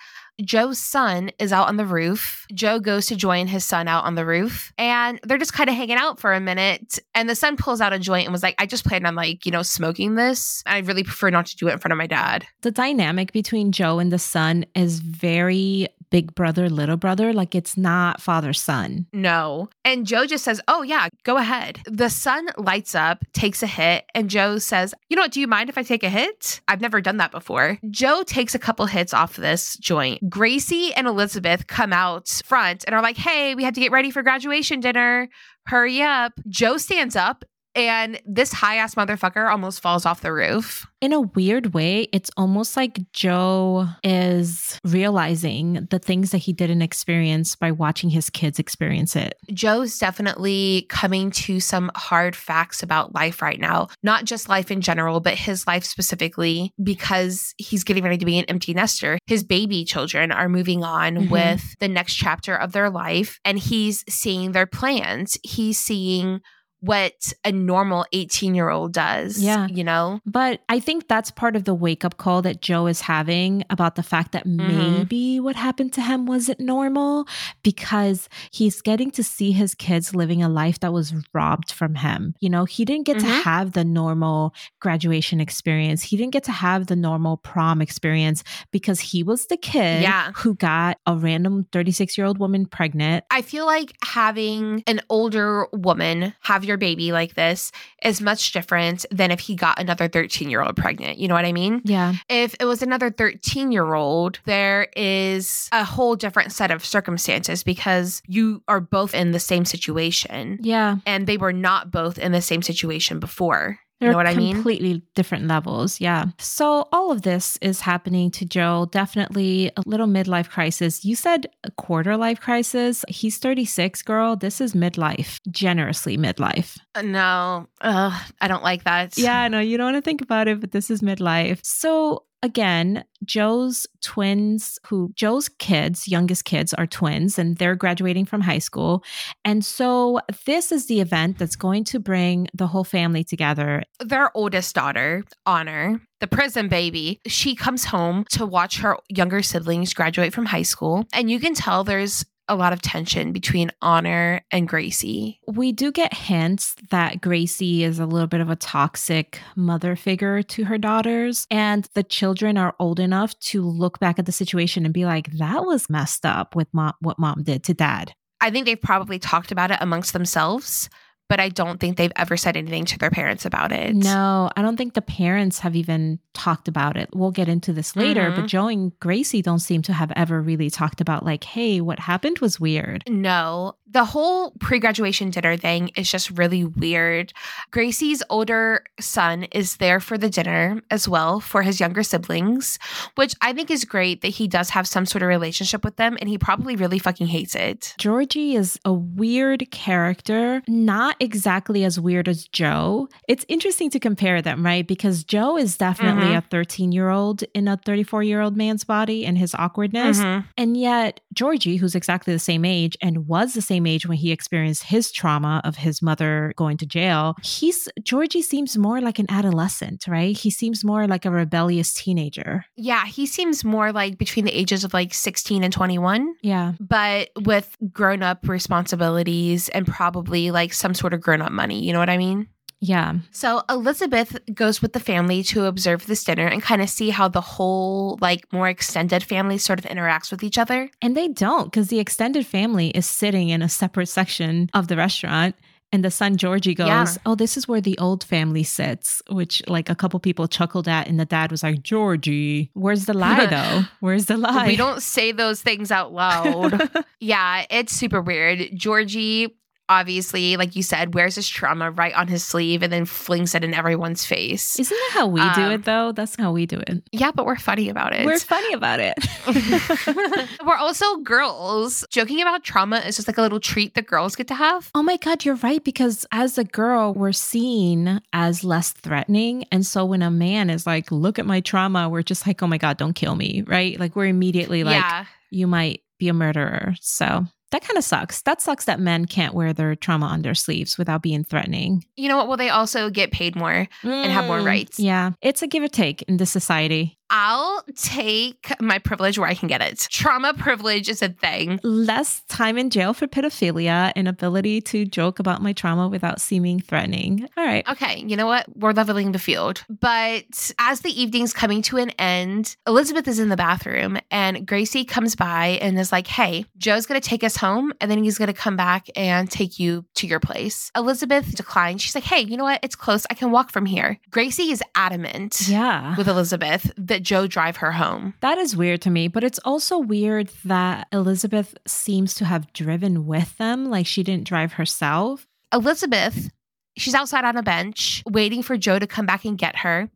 Joe's son is out on the roof. Joe goes to join his son out on the roof and they're just kind of hanging out for a minute. And the son pulls out a joint and was like, I just planned on like, you know, smoking this. I really prefer not to do it in front of my dad. The dynamic between Joe and the son is very big brother, little brother. Like it's not father son. No. And Joe just says, Oh, yeah, go ahead. The son lights up, takes a hit, and Joe says, You know what? Do you mind if I take a hit? I've never done that before. Joe takes a couple hits off this joint. Gracie and Elizabeth come out front and are like, Hey, we had to get ready for graduation dinner. Hurry up. Joe stands up and this high ass motherfucker almost falls off the roof. In a weird way, it's almost like Joe is realizing the things that he didn't experience by watching his kids experience it. Joe's definitely coming to some hard facts about life right now, not just life in general, but his life specifically, because he's getting ready to be an empty nester. His baby children are moving on mm-hmm. with the next chapter of their life, and he's seeing their plans. He's seeing what a normal 18 year old does. Yeah. You know? But I think that's part of the wake up call that Joe is having about the fact that mm-hmm. maybe what happened to him wasn't normal because he's getting to see his kids living a life that was robbed from him. You know, he didn't get mm-hmm. to have the normal graduation experience, he didn't get to have the normal prom experience because he was the kid yeah. who got a random 36 year old woman pregnant. I feel like having an older woman have your baby like this is much different than if he got another 13 year old pregnant. You know what I mean? Yeah. If it was another 13 year old, there is a whole different set of circumstances because you are both in the same situation. Yeah. And they were not both in the same situation before. They're you know what I mean? Completely different levels. Yeah. So all of this is happening to Joe. Definitely a little midlife crisis. You said a quarter life crisis. He's 36, girl. This is midlife, generously midlife. Uh, no, Ugh, I don't like that. Yeah, no, you don't want to think about it, but this is midlife. So again, Joe's twins, who Joe's kids, youngest kids, are twins and they're graduating from high school. And so this is the event that's going to bring the whole family together. Their oldest daughter, Honor, the prison baby, she comes home to watch her younger siblings graduate from high school. And you can tell there's a lot of tension between Honor and Gracie. We do get hints that Gracie is a little bit of a toxic mother figure to her daughters, and the children are old enough to look back at the situation and be like, that was messed up with mom, what mom did to dad. I think they've probably talked about it amongst themselves but I don't think they've ever said anything to their parents about it. No, I don't think the parents have even talked about it. We'll get into this later, mm-hmm. but Joe and Gracie don't seem to have ever really talked about, like, hey, what happened was weird. No, the whole pre graduation dinner thing is just really weird. Gracie's older son is there for the dinner as well for his younger siblings, which I think is great that he does have some sort of relationship with them and he probably really fucking hates it. Georgie is a weird character, not exactly as weird as Joe. It's interesting to compare them, right? Because Joe is definitely mm-hmm. a 13 year old in a 34 year old man's body and his awkwardness. Mm-hmm. And yet, Georgie, who's exactly the same age and was the same age when he experienced his trauma of his mother going to jail, he's Georgie seems more like an adolescent, right? He seems more like a rebellious teenager. Yeah, he seems more like between the ages of like 16 and 21. Yeah. But with grown up responsibilities and probably like some sort of grown up money. You know what I mean? Yeah. So Elizabeth goes with the family to observe this dinner and kind of see how the whole, like, more extended family sort of interacts with each other. And they don't, because the extended family is sitting in a separate section of the restaurant. And the son Georgie goes, yeah. Oh, this is where the old family sits, which like a couple people chuckled at. And the dad was like, Georgie, where's the lie (laughs) though? Where's the lie? We don't say those things out loud. (laughs) yeah, it's super weird. Georgie obviously, like you said, wears his trauma right on his sleeve and then flings it in everyone's face. Isn't that how we um, do it, though? That's how we do it. Yeah, but we're funny about it. We're funny about it. (laughs) (laughs) we're also girls. Joking about trauma is just like a little treat that girls get to have. Oh my God, you're right. Because as a girl, we're seen as less threatening. And so when a man is like, look at my trauma, we're just like, oh my God, don't kill me, right? Like we're immediately like, yeah. you might be a murderer. So that kind of sucks. That sucks that men can't wear their trauma on their sleeves without being threatening. You know what? Well, they also get paid more mm, and have more mm, rights. Yeah. It's a give or take in this society. I'll take my privilege where I can get it. Trauma privilege is a thing. Less time in jail for pedophilia and ability to joke about my trauma without seeming threatening. All right. Okay. You know what? We're leveling the field. But as the evening's coming to an end, Elizabeth is in the bathroom and Gracie comes by and is like, hey, Joe's going to take us home and then he's going to come back and take you to your place. Elizabeth declines. She's like, hey, you know what? It's close. I can walk from here. Gracie is adamant yeah. with Elizabeth that that Joe drive her home. That is weird to me, but it's also weird that Elizabeth seems to have driven with them, like she didn't drive herself. Elizabeth, she's outside on a bench waiting for Joe to come back and get her.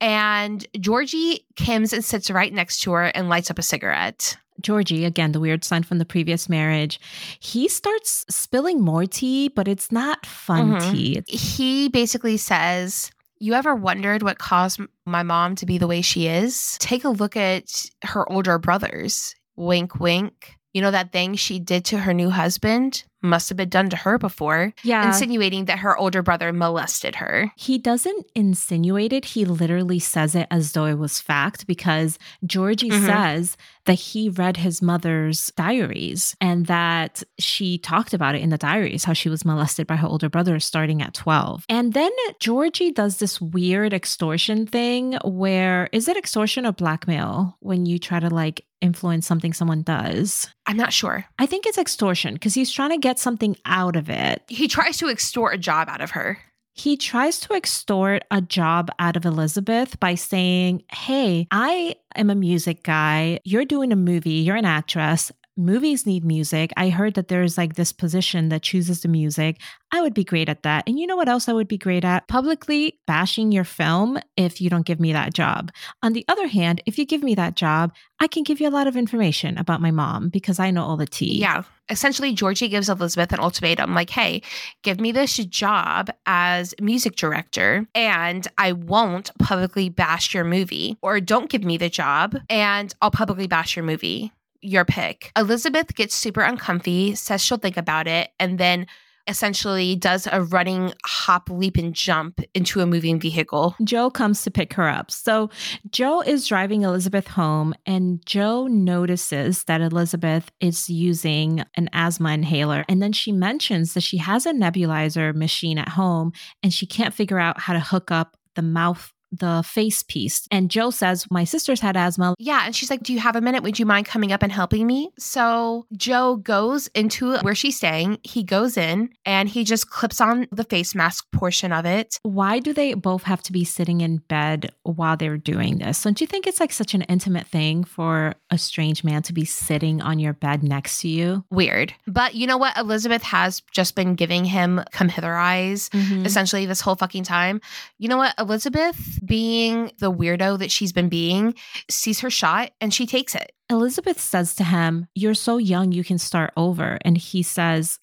And Georgie comes and sits right next to her and lights up a cigarette. Georgie, again, the weird son from the previous marriage, he starts spilling more tea, but it's not fun mm-hmm. tea. He basically says, you ever wondered what caused my mom to be the way she is? Take a look at her older brothers. Wink, wink. You know that thing she did to her new husband? must have been done to her before. Yeah. Insinuating that her older brother molested her. He doesn't insinuate it. He literally says it as though it was fact because Georgie mm-hmm. says that he read his mother's diaries and that she talked about it in the diaries, how she was molested by her older brother starting at 12. And then Georgie does this weird extortion thing where is it extortion or blackmail when you try to like influence something someone does? I'm not sure. I think it's extortion because he's trying to get something out of it. He tries to extort a job out of her. He tries to extort a job out of Elizabeth by saying, Hey, I am a music guy. You're doing a movie. You're an actress movies need music. I heard that there's like this position that chooses the music. I would be great at that. And you know what else I would be great at? Publicly bashing your film if you don't give me that job. On the other hand, if you give me that job, I can give you a lot of information about my mom because I know all the tea. Yeah. Essentially, Georgie gives Elizabeth an ultimatum like, hey, give me this job as music director and I won't publicly bash your movie, or don't give me the job and I'll publicly bash your movie. Your pick. Elizabeth gets super uncomfy, says she'll think about it, and then essentially does a running hop, leap, and jump into a moving vehicle. Joe comes to pick her up. So Joe is driving Elizabeth home, and Joe notices that Elizabeth is using an asthma inhaler. And then she mentions that she has a nebulizer machine at home and she can't figure out how to hook up the mouth the face piece. And Joe says, My sister's had asthma. Yeah. And she's like, Do you have a minute? Would you mind coming up and helping me? So Joe goes into where she's staying. He goes in and he just clips on the face mask portion of it. Why do they both have to be sitting in bed while they're doing this? Don't you think it's like such an intimate thing for a strange man to be sitting on your bed next to you? Weird. But you know what? Elizabeth has just been giving him come hither eyes mm-hmm. essentially this whole fucking time. You know what? Elizabeth being the weirdo that she's been being, sees her shot and she takes it. Elizabeth says to him, You're so young, you can start over. And he says,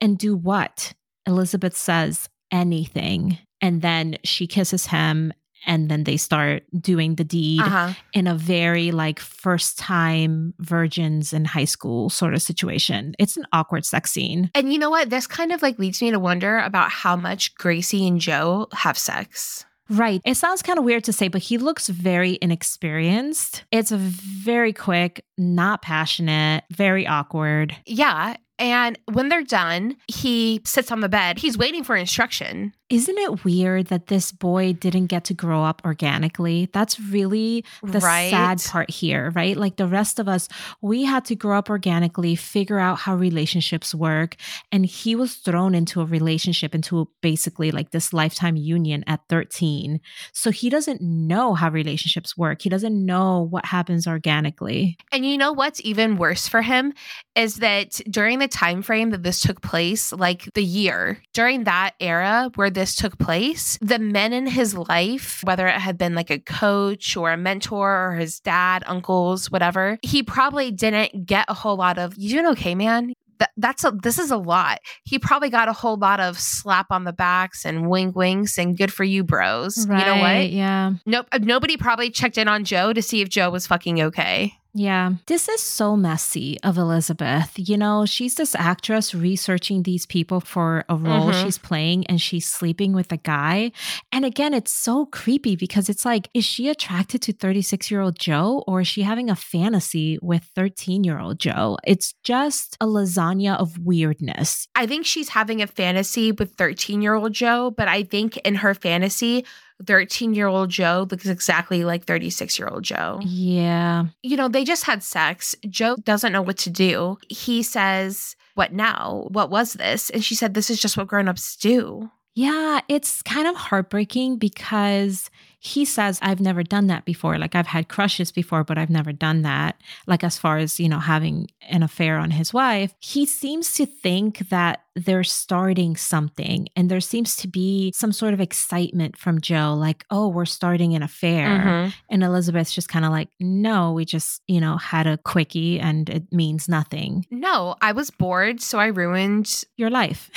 And do what? Elizabeth says, Anything. And then she kisses him and then they start doing the deed uh-huh. in a very like first time virgins in high school sort of situation. It's an awkward sex scene. And you know what? This kind of like leads me to wonder about how much Gracie and Joe have sex. Right. It sounds kind of weird to say, but he looks very inexperienced. It's very quick, not passionate, very awkward. Yeah. And when they're done, he sits on the bed. He's waiting for instruction. Isn't it weird that this boy didn't get to grow up organically? That's really the right? sad part here, right? Like the rest of us, we had to grow up organically, figure out how relationships work. And he was thrown into a relationship, into basically like this lifetime union at 13. So he doesn't know how relationships work. He doesn't know what happens organically. And you know what's even worse for him is that during the time frame that this took place, like the year, during that era where the this took place, the men in his life, whether it had been like a coach or a mentor or his dad, uncles, whatever, he probably didn't get a whole lot of, you doing okay, man? that's a this is a lot. He probably got a whole lot of slap on the backs and wink winks and good for you, bros. Right, you know what? Yeah. Nope. Uh, nobody probably checked in on Joe to see if Joe was fucking okay. Yeah, this is so messy of Elizabeth. You know, she's this actress researching these people for a role mm-hmm. she's playing and she's sleeping with a guy. And again, it's so creepy because it's like, is she attracted to 36 year old Joe or is she having a fantasy with 13 year old Joe? It's just a lasagna of weirdness. I think she's having a fantasy with 13 year old Joe, but I think in her fantasy, 13 year old Joe looks exactly like 36 year old Joe. Yeah. You know, they just had sex. Joe doesn't know what to do. He says, What now? What was this? And she said, This is just what grown ups do. Yeah, it's kind of heartbreaking because he says, I've never done that before. Like, I've had crushes before, but I've never done that. Like, as far as, you know, having an affair on his wife, he seems to think that they're starting something and there seems to be some sort of excitement from Joe like oh we're starting an affair. Mm-hmm. and Elizabeth's just kind of like no we just you know had a quickie and it means nothing. No I was bored so I ruined your life.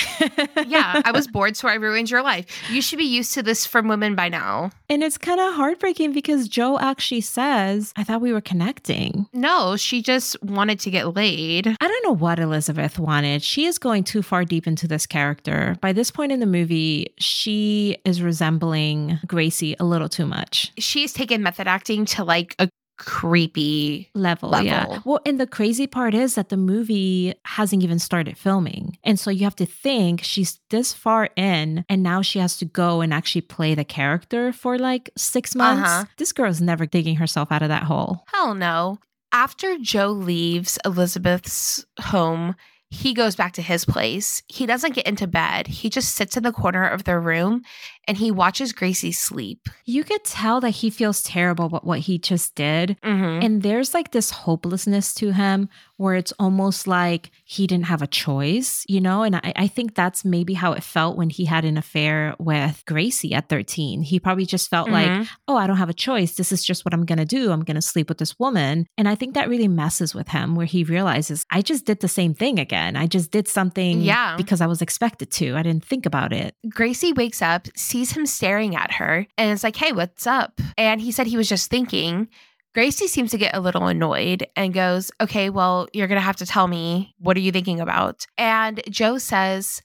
Yeah I was (laughs) bored so I ruined your life. You should be used to this from women by now. And it's kind of heartbreaking because Joe actually says I thought we were connecting. No she just wanted to get laid. I don't know what Elizabeth wanted. She is going too far deep into this character. By this point in the movie, she is resembling Gracie a little too much. She's taken method acting to like a creepy level, level. Yeah. Well, and the crazy part is that the movie hasn't even started filming. And so you have to think she's this far in and now she has to go and actually play the character for like six months. Uh-huh. This girl's never digging herself out of that hole. Hell no. After Joe leaves Elizabeth's home, he goes back to his place. He doesn't get into bed. He just sits in the corner of the room and he watches Gracie sleep. You could tell that he feels terrible about what he just did. Mm-hmm. And there's like this hopelessness to him where it's almost like he didn't have a choice, you know? And I, I think that's maybe how it felt when he had an affair with Gracie at 13. He probably just felt like, Mhm. oh, I don't have a choice. This is just what I'm going to do. I'm going to sleep with this woman. And I think that really messes with him where he realizes, I just did the same thing again. I just did something Yeah. because I was expected to. I didn't think about it. Gracie wakes up, sees him staring at her, and is like, Hey, what's up? And he said he was just thinking. Gracie seems to get a little annoyed and goes, Okay, well, you're going to have to tell me. What are you thinking about? And Joe says,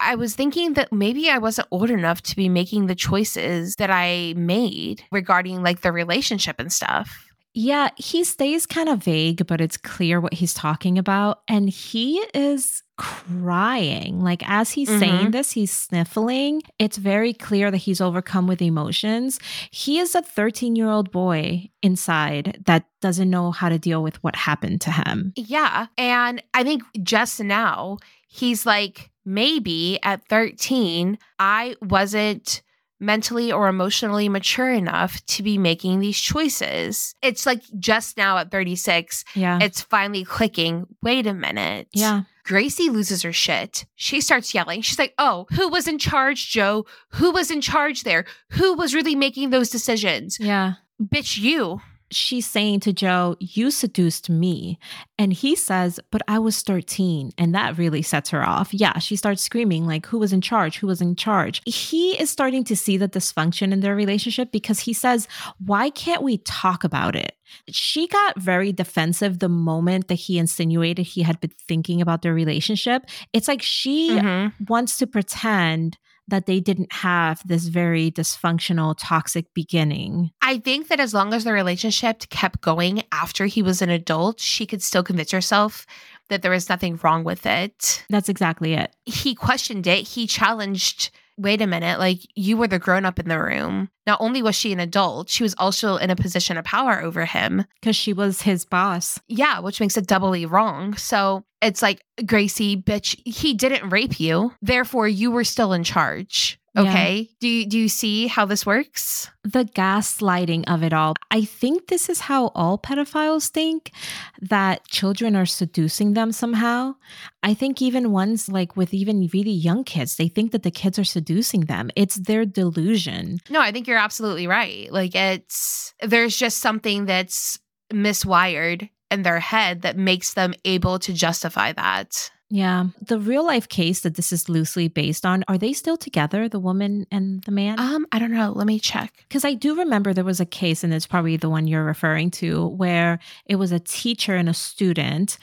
I was thinking that maybe I wasn't old enough to be making the choices that I made regarding like the relationship and stuff. Yeah, he stays kind of vague, but it's clear what he's talking about. And he is crying. Like, as he's saying mm-hmm. this, he's sniffling. It's very clear that he's overcome with emotions. He is a 13 year old boy inside that doesn't know how to deal with what happened to him. Yeah. And I think just now, he's like, maybe at 13, I wasn't mentally or emotionally mature enough to be making these choices. It's like just now at 36, Yeah. it's finally clicking. Wait a minute. yeah. Gracie loses her shit. She starts yelling. She's like, Oh, who was in charge, Joe? Who was in charge there? Who was really making those decisions? Yeah. Bitch, you. She's saying to Joe, You seduced me. And he says, But I was 13. And that really sets her off. Yeah. She starts screaming, like, Who was in charge? Who was in charge? He is starting to see the dysfunction in their relationship because he says, Why can't we talk about it? She got very defensive the moment that he insinuated he had been thinking about their relationship. It's like she Mhm. wants to pretend that they didn't have this very dysfunctional, toxic beginning. I think that as long as the relationship kept going after he was an adult, she could still convince herself that there was nothing wrong with it. That's exactly it. He questioned it. He challenged, wait a minute, like you were the grown up in the room. Not only was she an adult, she was also in a position of power over him. Because she was his boss. Yeah, which makes it doubly wrong. So it's like, Gracie, bitch, he didn't rape you. Therefore, you were still in charge. Yeah. Okay. Do you do you see how this works? The gaslighting of it all. I think this is how all pedophiles think that children are seducing them somehow. I think even ones like with even really young kids, they think that the kids are seducing them. It's their delusion. No, I think you're absolutely right. Like it's there's just something that's miswired in their head that makes them able to justify that. Yeah. The real life case that this is loosely based on, are they still together, the woman and the man? Um, I don't know. Let me check. Because I do remember there was a case, and it's probably the one you're referring to, where it was a teacher and a student,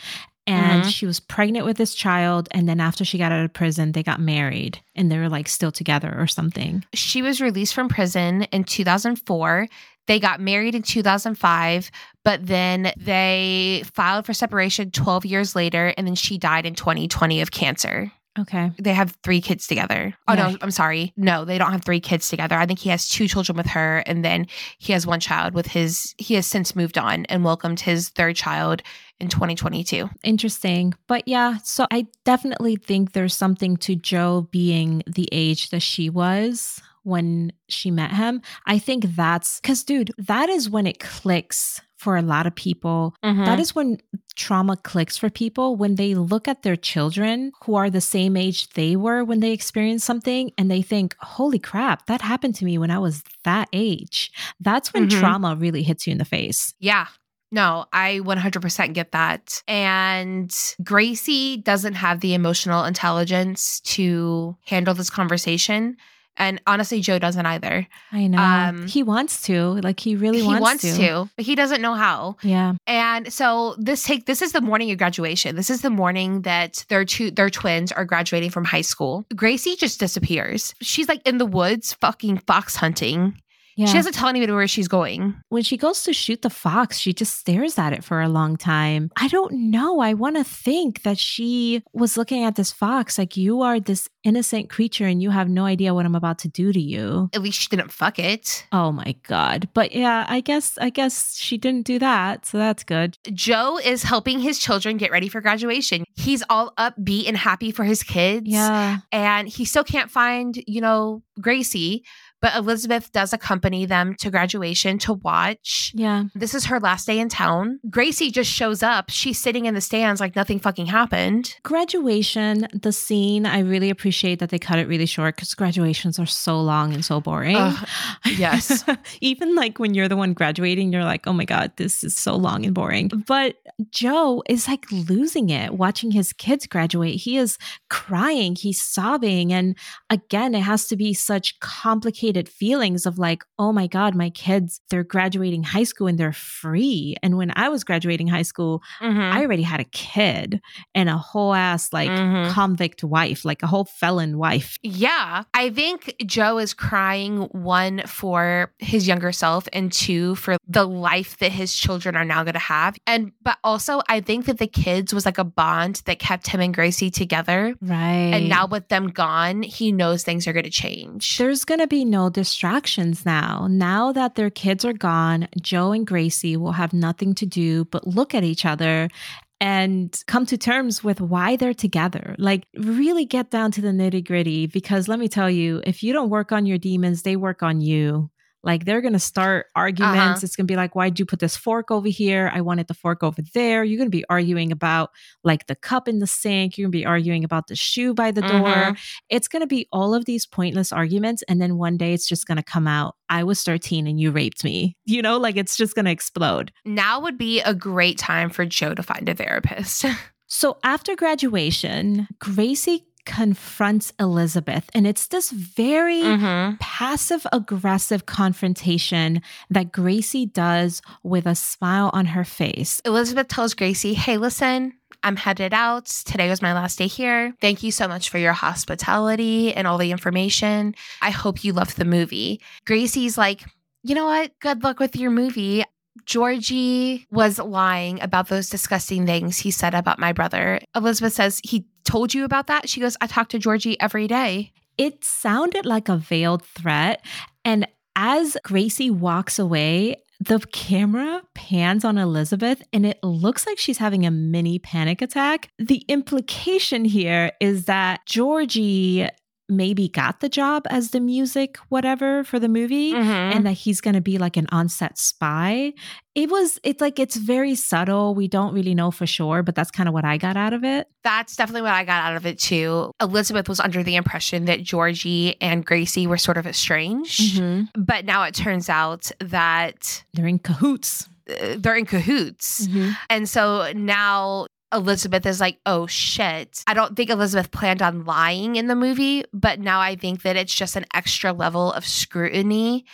and Mhm. she was pregnant with this child. And then after she got out of prison, they got married and they were like still together or something. She was released from prison in 2004. They got married in 2005, but then they filed for separation 12 years later and then she died in 2020 of cancer. Okay. They have three kids together. Oh Yeah. no, I'm sorry. No, they don't have three kids together. I think he has two children with her and then he has one child with his he has since moved on and welcomed his third child in 2022. Interesting. But yeah, so I definitely think there's something to Joe being the age that she was when she met him. I think that's because, dude, that is when it clicks for a lot of people. That is when trauma clicks for people when they look at their children who are the same age they were when they experienced something and they think, holy crap, that happened to me when I was that age. That's when Mhm. trauma really hits you in the face. Yeah. No, I 100% get that. And Gracie doesn't have the emotional intelligence to handle this conversation. And honestly, Joe doesn't either. I know. Um, he wants to. Like, he really he wants, wants to. to, but he doesn't know how. Yeah. And so this take this is the morning of graduation. This is the morning that their two their twins are graduating from high school. Gracie just disappears. She's like in the woods fucking fox hunting. Yeah. She doesn't tell anybody where she's going. When she goes to shoot the fox, she just stares at it for a long time. I don't know. I want to think that she was looking at this fox like, you are this innocent creature and you have no idea what I'm about to do to you. At least she didn't fuck it. Oh my God. But yeah, I guess, I guess she didn't do that. So that's good. Joe is helping his children get ready for graduation. He's all upbeat and happy for his kids. Yeah. And he still can't find, you know, Gracie but Elizabeth does accompany them to graduation to watch. Yeah. This is her last day in town. Gracie just shows up. She's sitting in the stands like nothing fucking happened. Graduation, the scene, I really appreciate that they cut it really short because graduations are so long and so boring. Uh, yes. (laughs) Even like when you're the one graduating, you're like, oh my God, this is so long and boring. But Joe is like losing it watching his kids graduate. He is crying, he's sobbing. And again, it has to be such complicated complicated feelings of like, oh my God, my kids, they're graduating high school and they're free. And when I was graduating high school, mm-hmm. I already had a kid and a whole ass like mm-hmm. convict wife, like a whole felon wife. Yeah. I think Joe is crying one for his younger self and two for the life that his children are now going to have. And, but also, I think that the kids was like a bond that kept him and Gracie together. Right. And now with them gone, he knows things are going to change. There's going to be no no distractions now. Now that their kids are gone, Joe and Gracie will have nothing to do but look at each other and come to terms with why they're together. Like, really get down to the nitty gritty because let me tell you, if you don't work on your demons, they work on you. Like they're gonna start arguments. Uh-huh. It's gonna be like, why'd you put this fork over here? I wanted the fork over there. You're gonna be arguing about like the cup in the sink. You're gonna be arguing about the shoe by the door. Mm-hmm. It's gonna be all of these pointless arguments. And then one day it's just gonna come out. I was 13 and you raped me. (laughs) You know, like it's just gonna explode. Now would be a great time for Joe to find a therapist. (laughs) So after graduation, Gracie confronts Elizabeth. And it's this very mm-hmm. passive aggressive confrontation that Gracie does with a smile on her face. Elizabeth tells Gracie, Hey, listen, I'm headed out. Today was my last day here. Thank you so much for your hospitality and all the information. I hope you loved the movie. Gracie's like, you know what? Good luck with your movie. Georgie was lying about those disgusting things he said about my brother. Elizabeth says, He told you about that? She goes, I talk to Georgie every day. It sounded like a veiled threat. And as Gracie walks away, the camera pans on Elizabeth and it looks like she's having a mini panic attack. The implication here is that Georgie maybe got the job as the music whatever for the movie mm-hmm. and that he's going to be like an on-set spy it was it's like it's very subtle we don't really know for sure but that's kind of what i got out of it that's definitely what i got out of it too elizabeth was under the impression that georgie and gracie were sort of estranged mm-hmm. but now it turns out that they're in cahoots uh, they're in cahoots. Mm-hmm. And so now Elizabeth is like, oh shit. I don't think Elizabeth planned on lying in the movie, but now I think that it's just an extra level of scrutiny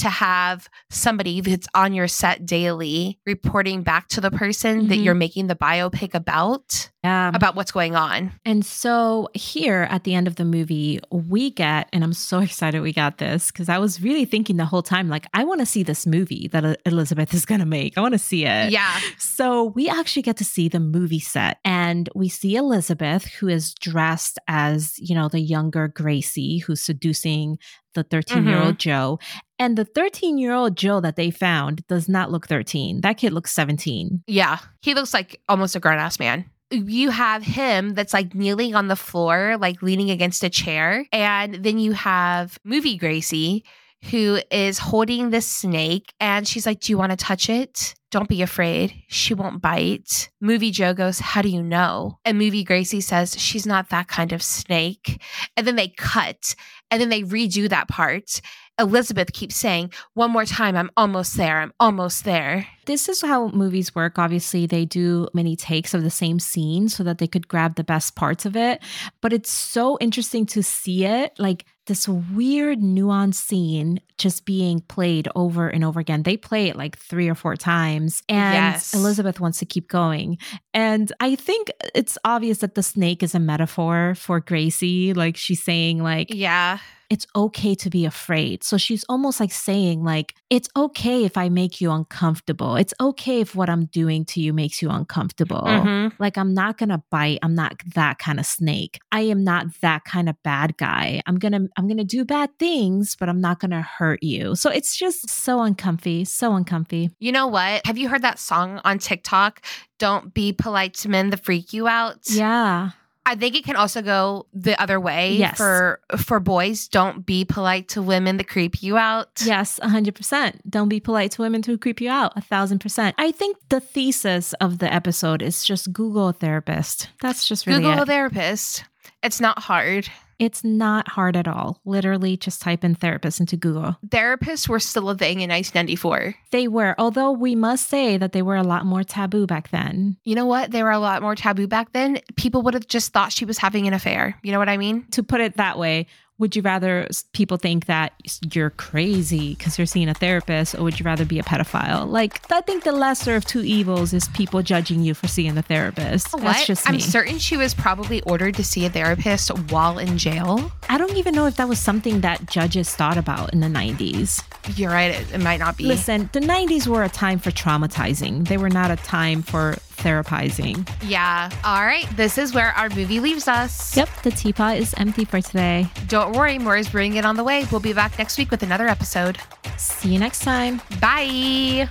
to have somebody that's on your set daily reporting back to the person mm-hmm. that you're making the biopic about yeah. about what's going on. And so here at the end of the movie, we get, and I'm so (laughs) excited we got this because I was really thinking the whole time, like, I want to see this movie that Elizabeth is going to make. I want to see it. Yeah. So we actually get to see the movie set and we see Elizabeth, who is dressed as, you know, the younger Gracie who's seducing the 13 year old mm-hmm. Joe. And the 13 year old Joe that they found does not look 13. That kid looks 17. Yeah. He looks like almost a grown ass man you have him that's like kneeling on the floor, like leaning against a chair. And then you have movie Gracie, who is holding the snake. And she's like, Do you want to touch it? Don't be afraid. She won't bite. Movie Joe goes, How do you know? And movie Gracie says, She's not that kind of snake. And then they cut and then they redo that part. Elizabeth keeps saying, One more time, I'm almost there. I'm almost there. This is how movies work. Obviously, they do many takes of the same scene so that they could grab the best parts of it. But it's so interesting to see it like this weird nuanced scene just being played over and over again. They play it like three or four times, and yes. Elizabeth wants to keep going. And I think it's obvious that the snake is a metaphor for Gracie. Like she's saying, like, yeah it's okay to be afraid. So she's almost like saying like it's okay if I make you uncomfortable. It's okay if what I'm doing to you makes you uncomfortable. Mm-hmm. Like I'm not going to bite. I'm not that kind of snake. I am not that kind of bad guy. I'm going to I'm going to do bad things, but I'm not going to hurt you. So it's just so uncomfy, so uncomfy. You know what? Have you heard that song on TikTok? Don't be polite to men that freak you out. Yeah. I think it can also go the other way Yes. for for boys. Don't be polite to women that creep you out. Yes, 100%. Don't be polite to women to creep you out. A thousand percent. I think the thesis of the episode is just Google a therapist. That's just really Google it. a therapist. It's not hard. It's not hard at all. Literally, just type in therapist into Google. Therapists were still a thing in 1994. They were, although we must say that they were a lot more taboo back then. You know what? They were a lot more taboo back then. People would have just thought she was having an affair. You know what I mean? To put it that way, would you rather people think that you're crazy because you're seeing a therapist, or would you rather be a pedophile? Like, I think the lesser of two evils is people judging you for seeing a therapist. That's just me. I'm certain she was probably ordered to see a therapist while in jail. I don't even know if that was something that judges thought about in the 90s. You're right. It, it might not be. Listen, the 90s were a time for traumatizing. They were not a time for therapizing. Yeah. All right. This is where our movie leaves us. Yep, the teapot is empty for today. Don't worry, more is bringing it on the way. We'll be back next week with another episode. See you next time. Bye.